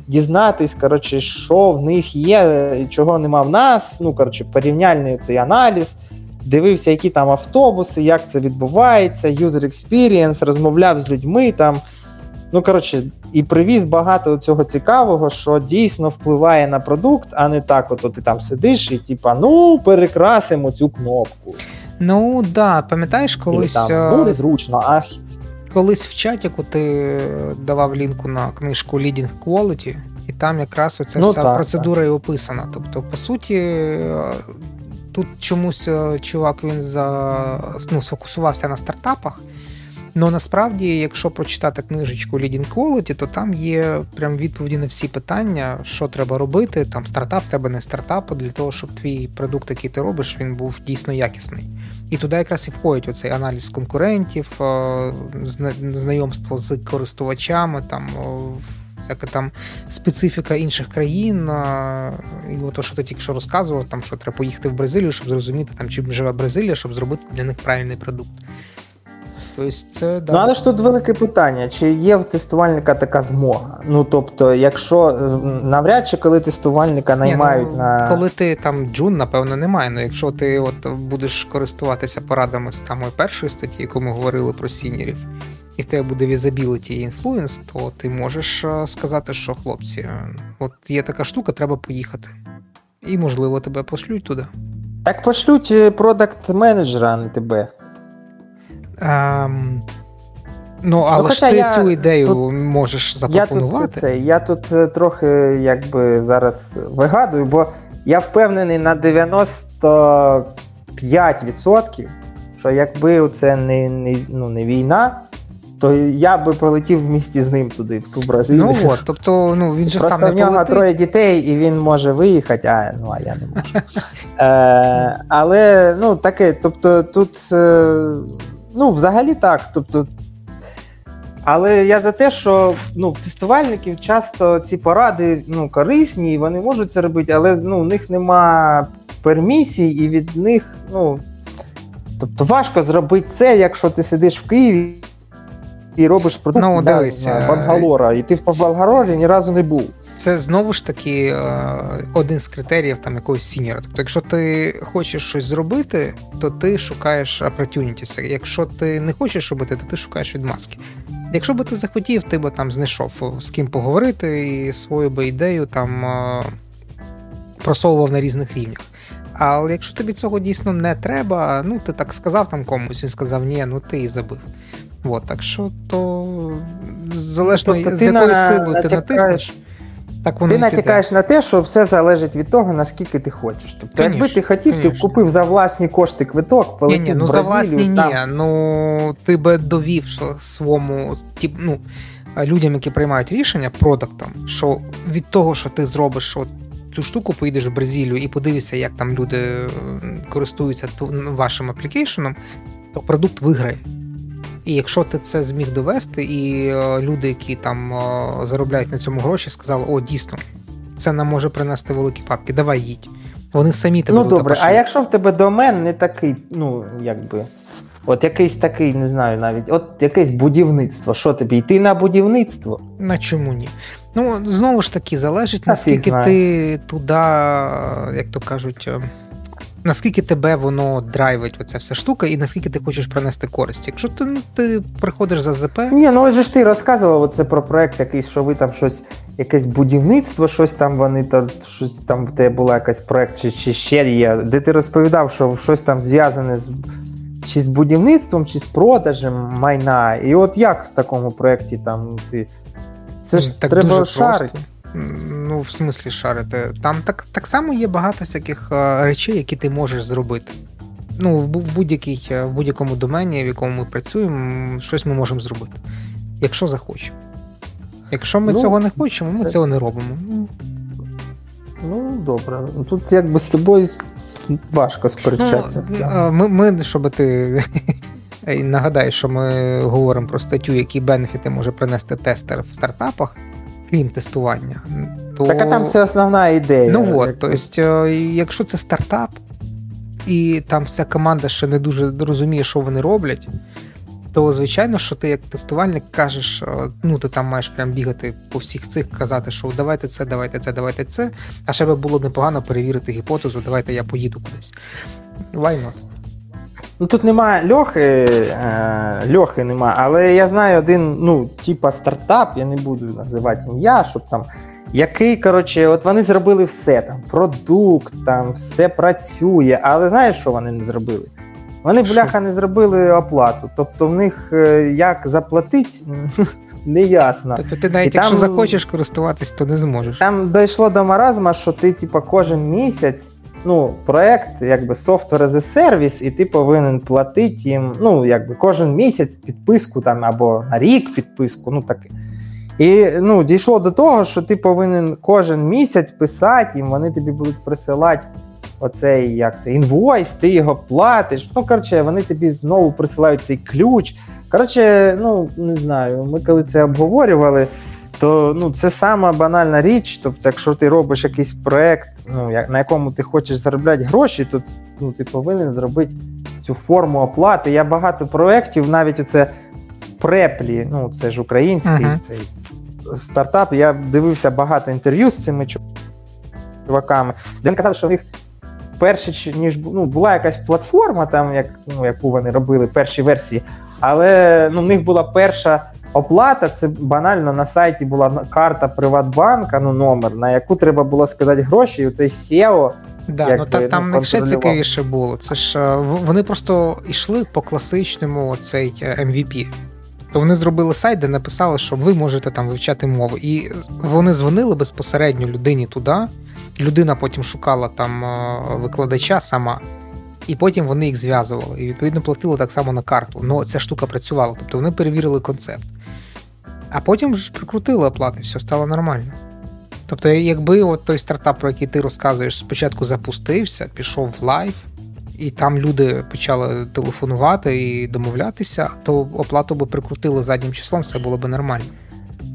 дізнатись, коротше, що в них є, чого нема в нас. Ну, коротше, порівняльний цей аналіз дивився, які там автобуси, як це відбувається, user experience, розмовляв з людьми там. Ну, коротше, і привіз багато цього цікавого, що дійсно впливає на продукт, а не так, от ти там сидиш і типа, ну, перекрасимо цю кнопку. Ну, да, пам'ятаєш, колись. І там, Буде зручно, а. Колись в чаті, коли ти давав лінку на книжку Leading Quality, і там якраз оця ну, вся так, процедура так. і описана. Тобто, по суті, Тут чомусь е, чувак він за, ну, сфокусувався на стартапах. Ну насправді, якщо прочитати книжечку Leading Quality, то там є прям відповіді на всі питання, що треба робити. Там стартап, в тебе не стартап, для того, щоб твій продукт, який ти робиш, він був дійсно якісний. І туди якраз і входить оцей аналіз конкурентів, е, знайомство з користувачами, там всяка там специфіка інших країн. І от то, що ти тільки що розказував, там що треба поїхати в Бразилію, щоб зрозуміти, там чим живе Бразилія, щоб зробити для них правильний продукт. Тобто це, да, Ну, але ж тут велике питання: чи є в тестувальника така змога? Ну тобто, якщо е, навряд чи коли тестувальника наймають Ні, ну, на. Коли ти там джун, напевно, немає. Ну якщо ти от будеш користуватися порадами з самої першої статті, яку ми говорили про сінірів, і в тебе буде візабіліті і інфлуенс, то ти можеш е, сказати, що хлопці, от є така штука, треба поїхати. І, можливо, тебе пошлють туди. Так пошлють е, продакт менеджера, а не тебе. Ем... Ну, але ну, ж ти я цю ідею тут, можеш запропонувати. Я тут, це, я тут е, трохи якби зараз вигадую, бо я впевнений на 95%, що якби це не не, ну, не війна, то я би полетів в місті з ним туди, в ту Бразилію. Ну от, тобто, ну він же Просто сам не в нього полетить. троє дітей, і він може виїхати, а ну а я не можу. Е, Але ну таке, тобто, тут е, ну, взагалі так. тобто, але я за те, що ну, тестувальників часто ці поради ну, корисні, і вони можуть це робити, але ну, у них нема пермісій, і від них ну, Тобто важко зробити це, якщо ти сидиш в Києві і робиш продукт Ну, дивися. Бангалора, і ти в Бангалорі ні разу не був. Це знову ж таки е, один з критеріїв там якогось сіньора. Тобто, якщо ти хочеш щось зробити, то ти шукаєш opportunities. Якщо ти не хочеш робити, то ти шукаєш відмазки. Якщо би ти захотів, ти би там знайшов з ким поговорити і свою би ідею там е, просовував на різних рівнях. Але якщо тобі цього дійсно не треба, ну ти так сказав там комусь, він сказав, ні, ну ти і забив. От, так що то залежно Тобто з якою на- силою ти натякаєш- натиснеш, так воно Ти піде. натякаєш на те, що все залежить від того, наскільки ти хочеш. Тобто, якби ти хотів, ти купив за власні кошти квиток, Ні, полетів ні, ну в за Бразилію, власні там... ні. Ну ти би довів що своєму тип, ну, людям, які приймають рішення, продуктам, що від того, що ти зробиш от цю штуку, поїдеш в Бразилію і подивишся, як там люди е, користуються вашим аплікейшеном, то продукт виграє. І якщо ти це зміг довести, і е, люди, які там е, заробляють на цьому гроші, сказали: о, дійсно, це нам може принести великі папки, давай їдь. Вони самі тебе Ну добре, а якщо в тебе домен не такий, ну якби. От якийсь такий, не знаю навіть, от якесь будівництво. Що тобі? Йти на будівництво? На чому ні? Ну, знову ж таки, залежить, наскільки ти туди, як то кажуть, е, наскільки тебе воно драйвить, оця вся штука, і наскільки ти хочеш принести користь. Якщо ти, ну, ти приходиш за ЗП, Ні, ну же ж ти розказував оце про проект якийсь, що ви там щось, якесь будівництво, щось там вони то щось там в тебе була якась проект, чи, чи ще є, де ти розповідав, що щось там зв'язане з чи з будівництвом, чи з продажем майна. І от як в такому проєкті там ти. Це ж так треба шарити. Ну, в смислі шарити. Там так, так само є багато всяких е, речей, які ти можеш зробити. Ну, в, в, будь-якій, е, в будь-якому домені, в якому ми працюємо, щось ми можемо зробити. Якщо захочемо. Якщо ми Ну, цього не хочемо, ми це- цього не робимо. Ну, добре. Ну, Тут якби з тобою важко сперечатися. Ну, ми, ми, щоб ти і нагадаю, що ми говоримо про статтю, які бенефіти може принести тестер в стартапах, крім тестування. То... Так а там це основна ідея. Ну от, Як- то е, якщо це стартап, і там вся команда ще не дуже розуміє, що вони роблять, то звичайно, що ти як тестувальник кажеш, е, ну ти там маєш прям бігати по всіх цих, казати, що давайте це, давайте це, давайте це. А ще би було непогано перевірити гіпотезу, давайте я поїду кудись. Why not? Ну тут немає льохи, е, льохи нема, але я знаю один, ну, типа стартап, я не буду називати ім'я, щоб там. Який, коротше, от вони зробили все там, продукт, там все працює, але знаєш, що вони не зробили? Вони, бляха, не зробили оплату. Тобто в них е, як заплатити, не ясно. Тобто ти навіть І якщо там- захочеш користуватись, то не зможеш. Там дійшло до маразма, що ти, типа, кожен місяць, ну, проект, якби software as a service, і ти повинен платити їм, ну, якби кожен місяць підписку там або на рік підписку, ну таке. І ну, дійшло до того, що ти повинен кожен місяць писати їм, вони тобі будуть присилати оцей як це, інвойс, ти його платиш. Ну, коротше, вони тобі знову присилають цей ключ. Коротше, ну не знаю, ми коли це обговорювали, то ну, це сама банальна річ. Тобто, якщо ти робиш якийсь проект, ну, як- на якому ти хочеш заробляти гроші, то ну, ти повинен зробити цю форму оплати. Я багато проєктів, навіть оце преплі, ну це ж український Ага. цей стартап. Я дивився багато інтерв'ю з цими чуваками, де вони казали, що в них перше, чи- ніж ну, була якась платформа, там, як, ну, яку вони робили, перші версії, але ну, в них була перша оплата. Це банально на сайті була карта Приватбанка, ну номер, на яку треба було сказати гроші, і цей SEO. Да, ну та, ну, там них ще цікавіше було. Це ж е, вони просто йшли по класичному цей е, MVP. То вони зробили сайт, де написали, що ви можете там вивчати мову. І вони дзвонили безпосередньо людині туди. Людина потім шукала там е, викладача сама, і потім вони їх зв'язували. І відповідно платили так само на карту. Ну ця штука працювала. Тобто вони перевірили концепт. А потім ж прикрутили оплати, все стало нормально. Тобто, якби от той стартап, про який ти розказуєш, спочатку запустився, пішов в live, і там люди почали телефонувати і домовлятися, то оплату би прикрутили заднім числом, все було б нормально.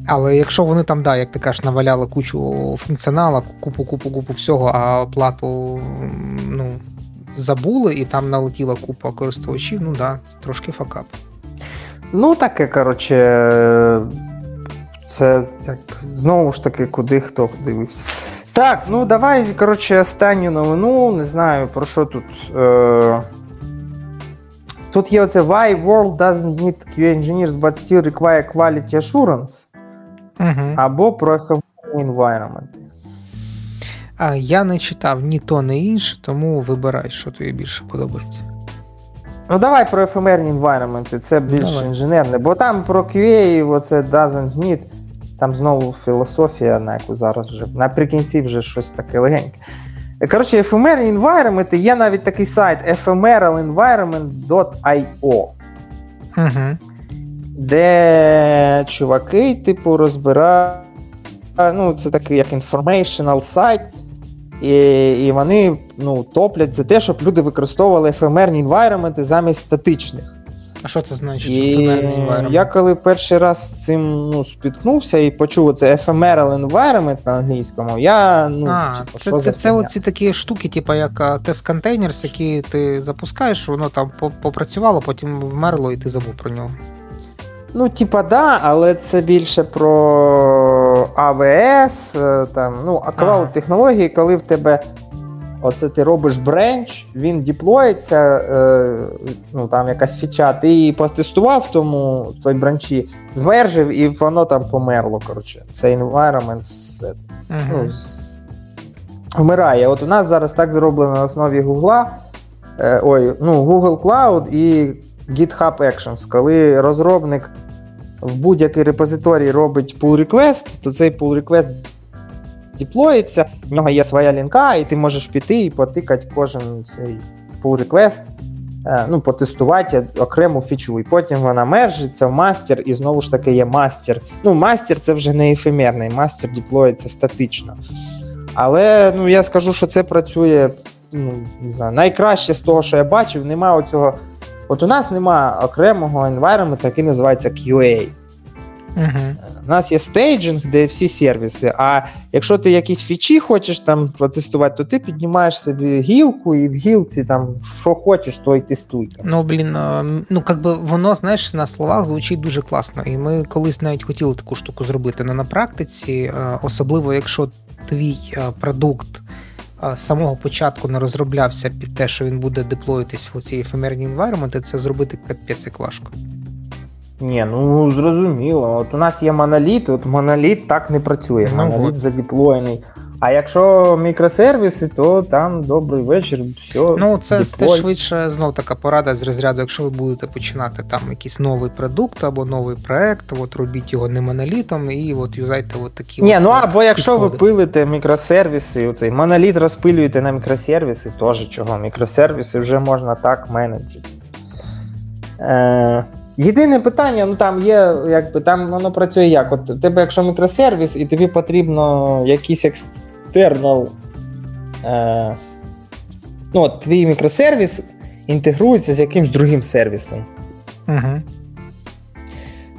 Але якщо вони там, да, як ти кажеш, наваляли кучу функціонала, купу, купу, купу всього, а оплату ну, забули, і там налетіла купа користувачів, ну да, трошки факап. Ну, таке, коротше, це як, знову ж таки, куди хто дивився. Так, ну давай, коротше, останню новину. Не знаю, про що тут. Е... Тут є оце Why World doesn't need QA engineers, but still require quality assurance. Угу. Або про environment. А я не читав ні то, ні інше, тому вибирай, що тобі більше подобається. Ну, давай про ефемерні environment, це більш Давай. інженерне, бо там про QA, оце doesn't need, там знову філософія, на яку зараз вже наприкінці вже щось таке легеньке. Коротше, ефемерні environment, є навіть такий сайт ephemeral.environment.io, Угу. де чуваки, типу, розбирають. Ну, це такий як informational сайт. І, і вони ну, топлять за те, щоб люди використовували ефемерні environment замість статичних. А що це значить? І ефемерний environment? я коли перший раз з цим ну, спіткнувся і почув це ephemeral environment на англійському, я ну, а, типу, це, що це, це оці такі штуки, типу як тест контейнерс, які ти запускаєш, воно там попрацювало, потім вмерло, і ти забув про нього. Ну, типа, да, але це більше про AWS, е, там, ну, а Ага. технології, коли в тебе оце ти робиш бренч, він діплоїться, е, ну там якась фіча, ти її потестував тому той бранчі, змержив, і воно там померло. Коротше. Цей environment Угу. ну, з... вмирає. От у нас зараз так зроблено на основі Гугла. Е, ой, ну, Google Cloud і GitHub Actions. Коли розробник в будь-який репозиторій робить pull request, то цей pull request деплоїться, в нього є своя лінка, і ти можеш піти і потикати кожен цей pull request, е, ну, потестувати окрему фічу. І потім вона мержиться в master, і знову ж таки є master. Ну, master це вже не ефемерний, master деплоїться статично. Але ну, я скажу, що це працює ну, не знаю, найкраще з того, що я бачив, немає оцього. От у нас немає окремого environment, який називається QA. Угу. У нас є стейджинг, де всі сервіси. А якщо ти якісь фічі хочеш там протестувати, то ти піднімаєш собі гілку, і в гілці там що хочеш, то й тестуй. Там. Ну, блін, ну как би воно, знаєш, на словах звучить дуже класно. І ми колись навіть хотіли таку штуку зробити. але на практиці, особливо якщо твій продукт з самого початку не розроблявся під те, що він буде деплоїтись в ці ефемерні environment, це зробити капець як важко. Ні, ну зрозуміло. От у нас є моноліт, от моноліт так не працює. Ну, моноліт от. задеплоєний. А якщо мікросервіси, то там добрий вечір, все. Ну, це, це швидше знов така порада з розряду, якщо ви будете починати там якийсь новий продукт або новий проект, от робіть його не монолітом і от юзайте от такі. Ні, от, ну або якщо ви пилите мікросервіси, оцей моноліт розпилюєте на мікросервіси, теж чого. Мікросервіси вже можна так менеджити. Е, єдине питання, ну там є, якби там воно працює як. От тебе, якщо мікросервіс, і тобі потрібно якийсь екстернал. Е, ну, от твій мікросервіс інтегрується з якимсь другим сервісом. Угу.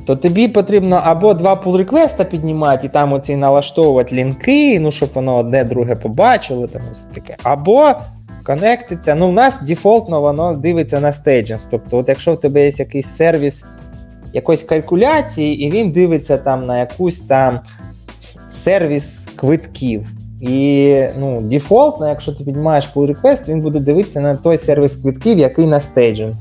то тобі потрібно або два pull реквеста піднімати і там оці налаштовувати лінки, ну щоб воно одне друге побачило, там ось таке. Або конектиться. Ну, у нас дефолтно воно дивиться на стейджинг. Тобто, от якщо в тебе є якийсь сервіс якоїсь калькуляції, і він дивиться там на якусь там сервіс квитків. І ну, дефолтно, якщо ти піднімаєш pull request, він буде дивитися на той сервіс квитків, який на стейджингу.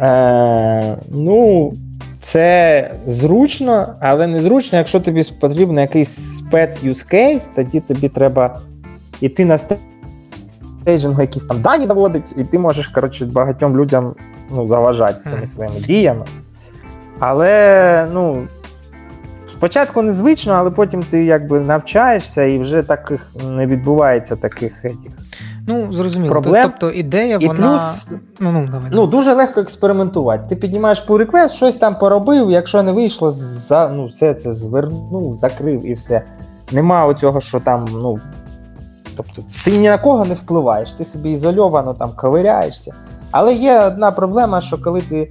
Е, ну, це зручно, але не зручно, якщо тобі потрібен якийсь спец use case, тоді тобі треба йти на стейджингу якісь там дані заводити, і ти можеш, коротше, багатьом людям ну, заважати цими своїми діями. Але, ну, спочатку незвично, але потім ти якби навчаєшся і вже таких не відбувається таких етіх. Ну, зрозуміло. Проблем. Тобто ідея, І вона. плюс Ну, ну, давай. Ну, дуже легко експериментувати. Ти піднімаєш pull request, щось там поробив, якщо не вийшло, за, ну, все це звернув, закрив і все. Нема оцього, що там, ну. Тобто, ти ні на кого не впливаєш, ти собі ізольовано там ковиряєшся. Але є одна проблема, що коли ти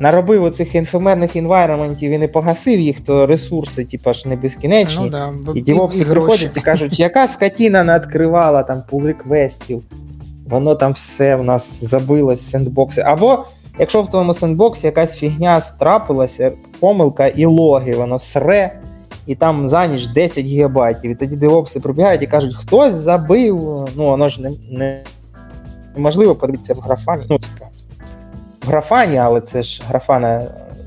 наробив оцих інфомерних інвайроментів і не погасив їх, то ресурси, типа ж не безкінечні. ну, да. І девопси гроші. приходять і кажуть, яка скотіна не відкривала там пул реквестів. воно там все в нас забилось, сендбокси. Або якщо в твоєму сендбоксі якась фігня страпилася, помилка і логи, воно сре, і там за ніч 10 гігабайтів. І тоді девопси прибігають і кажуть, хтось забив. Ну, воно ж не, не неможливо подивитися в графані. Ну, графані, але це ж графана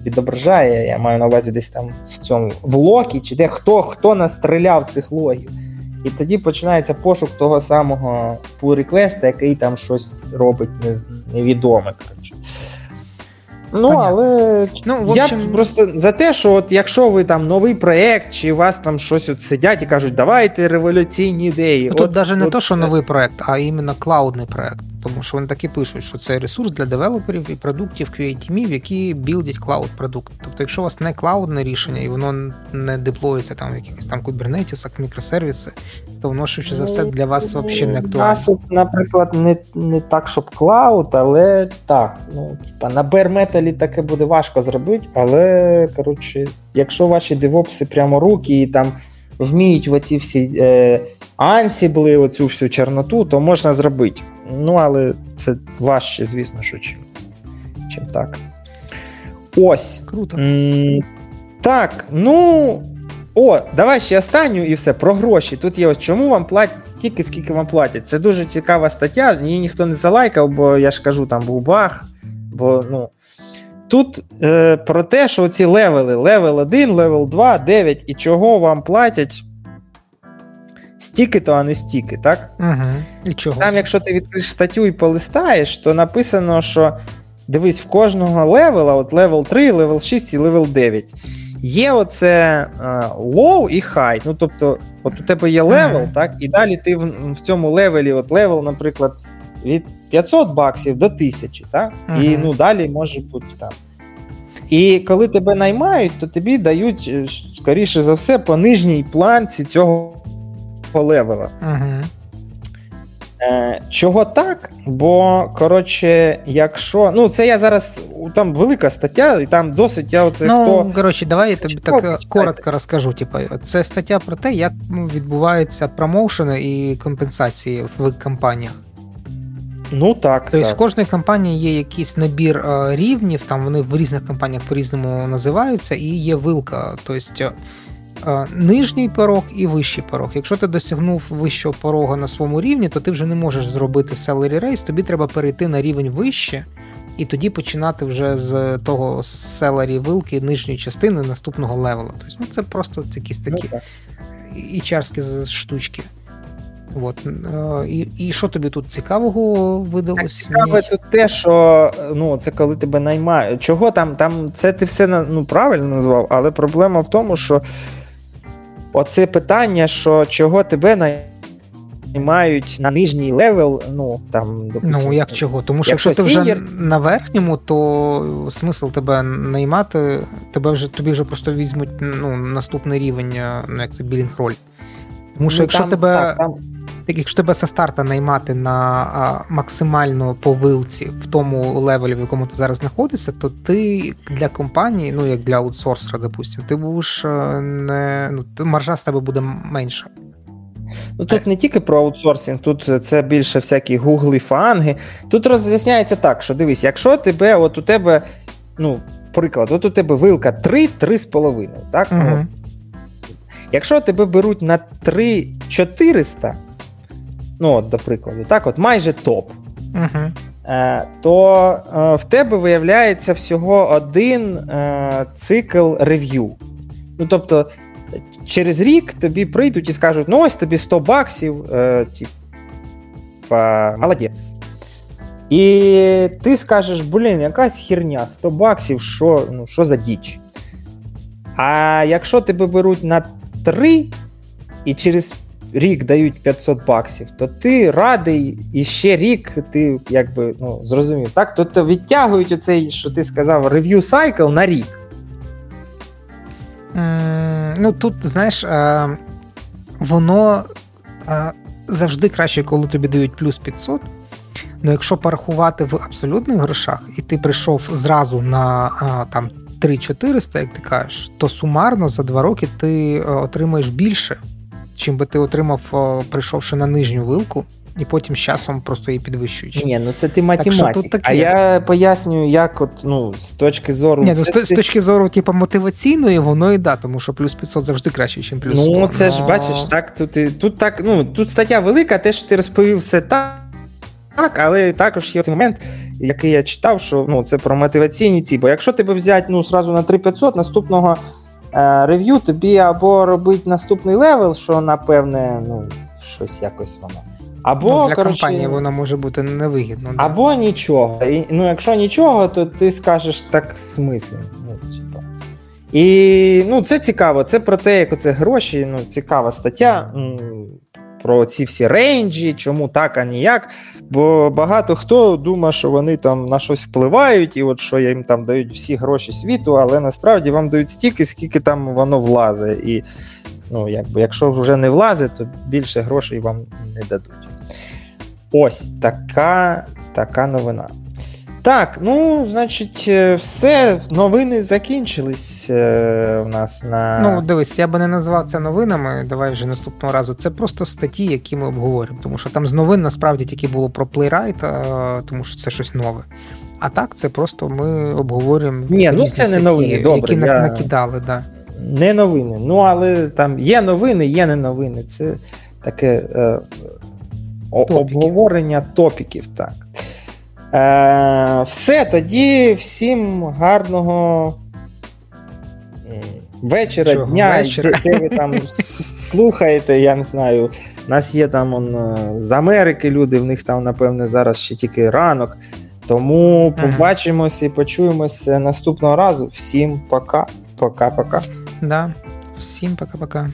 відображає. Я маю на увазі десь там в цьому в локі, чи де хто хто настріляв цих логів. І тоді починається пошук того самого pull реквеста який там щось робить невідоме. коротше. Ну, Понятно. але ну, в общем... я просто за те, що от якщо ви там новий проект, чи у вас там щось от сидять і кажуть, давайте революційні ідеї. Ну, тут навіть не то, що новий проект, а іменно клаудний проект. Тому що вони так і пишуть, що це ресурс для девелоперів і продуктів QA-тімів, які білдять клауд-продукт. Тобто, якщо у вас не клаудне рішення і воно не деплоїться там в якихось там кубернетісах, мікросервіси, то воно швидше за все для вас взагалі не актуально. Нас, наприклад, не не так, щоб клауд, але так. Ну, типа на bare таке буде важко зробити, але коротше, якщо ваші девопси прямо руки і там вміють в оці всі. Е, ансібли, оцю всю чорноту, то можна зробити. Ну, але це важче, звісно, що чим, чим так. Ось. Круто. так, ну. О, давай ще останню і все про гроші. Тут є ось чому вам платять стільки, скільки вам платять. Це дуже цікава стаття, її ніхто не залайкав, бо я ж кажу, там був баг. Бо, ну, Тут е, про те, що ці левели, level 1, level 2, 9 і чого вам платять стіки-то, а не стіки, так? Угу. І чого? Там, якщо ти відкриєш статтю і полистаєш, то написано, що дивись, в кожного левела, от level 3, level 6 і level 9. Є оце low і high. Ну, тобто, от у тебе є level, так, і далі ти в, в цьому левелі, от level, наприклад, від 500 баксів до 1000, так? Mm-hmm. І ну, далі може бути там. І коли тебе наймають, то тобі дають, е, скоріше за все, по нижній планці цього левела. Угу. Е, Чого так? Бо, коротше, якщо. Ну, це я зараз. Там велика стаття, і там досить я оце ну, хто. коротше, давай я тобі так читайте. коротко розкажу. Типу, це стаття про те, як відбуваються промоушени і компенсації в компаніях. Ну так. Тобто так. в кожної компанії є якийсь набір е, рівнів, там вони в різних компаніях по-різному називаються, і є вилка. Тобто Е, нижній порог і вищий порог. Якщо ти досягнув вищого порога на своєму рівні, то ти вже не можеш зробити salary raise, тобі треба перейти на рівень вище. І тоді починати вже з того селері вилки нижньої частини наступного левела. Тобто, ну, Це просто якісь ну, такі ну, ічарські штучки. От. Е, і і що тобі тут цікавого видалось? Цікаве тут те, що ну, це коли тебе наймають. Чого там? Там це ти все ну, правильно назвав, але проблема в тому, що оце питання, що чого тебе наймають на нижній level, ну там допустим, Ну як чого? Тому що якщо, якщо ти вже на верхньому, то смисл тебе наймати, тебе вже тобі вже просто візьмуть ну, наступний рівень, ну як це billing role. Тому що ну, якщо там, тебе. Так, там... Якщо тебе со старта наймати на максимально по вилці в тому левелі, в якому ти зараз знаходишся, то ти для компанії, ну як для аутсорсера, допустим, ти будеш е, не ну, маржа з тебе буде менша. Ну Тут не тільки про аутсорсинг, тут це більше всякі гугли, фанги. Тут роз'ясняється так, що дивись, якщо тебе, от у тебе, ну, приклад, от у тебе вилка 3, 3,5, так? Угу. Якщо тебе беруть на 3,400, ну от, до прикладу, так, от майже топ. Угу. То е, в тебе виявляється всього один е, цикл рев'ю. Ну, тобто, через рік тобі прийдуть і скажуть: ну, ось тобі 100 баксів, типа, молодець. І ти скажеш, блін, якась херня, 100 баксів, що ну, що за діч? А якщо тебе беруть на 3 і через рік дають 500 баксів, то ти радий і ще рік ти якби ну, зрозумів. так? Тобто відтягують оцей, що ти сказав, рев'ю сайкл на рік. Ну тут, знаєш, е, воно е, завжди краще, коли тобі дають плюс 500. Ну, якщо порахувати в абсолютних грошах, і ти прийшов зразу на а, там 3400, як ти кажеш, то сумарно за два роки ти отримаєш більше, чим би ти отримав, прийшовши на нижню вилку. і потім з часом просто її підвищуючи. Ні, ну це ти математик. Так а я пояснюю, як от, ну, з точки зору. Ні, ну, з, з точки зору, типу, мотиваційної, воно і да, тому що плюс 500 завжди краще, ніж плюс 100. Ну, це но... ж бачиш, так, тут, тут так, ну, тут стаття велика, те, що ти розповів, все так. Так, але також є цей момент, який я читав, що ну, це про мотиваційні ці. Бо якщо тебе взяти ну, сразу на 3500, наступного рев'ю, тобі або робити наступний level, що напевне, ну, щось якось воно. Або ну, для коротше, компанії воно може бути невигідно. Да? Або нічого. І, Ну, якщо нічого, то ти скажеш так в смислі. Ну, типу. І ну, це цікаво. Це про те, як оце гроші. Ну, цікава стаття. Про ці всі рейнджі, чому так, а ніяк. Бо багато хто думає, що вони там на щось впливають, і от що їм там дають всі гроші світу, але насправді вам дають стільки, скільки там воно влазить. І ну, якби, якщо вже не влазить, то більше грошей вам не дадуть. Ось така така новина. Так, ну, значить, е, все, новини закінчились е, у нас на. Ну, дивись, я би не назвав це новинами. Давай вже наступного разу. Це просто статті, які ми обговоримо. Тому що там з новин насправді тільки було про Playwright, тому що це щось нове. А так, це просто ми обговорюємо. Ні, ну це не новини, добре. Які я... накидали, да. Не новини. Ну, але там є новини, є не новини. Це таке. Е, Топіки. Обговорення топіків, так. Е, Все, тоді всім гарного вечора, Чого? дня, вечора. де ви там слухаєте, я не знаю. У нас є там он, е, з Америки люди, в них там, напевне, зараз ще тільки ранок. Тому ага. побачимось і почуємось наступного разу. Всім пока. Пока-пока. Да. Всім пока-пока.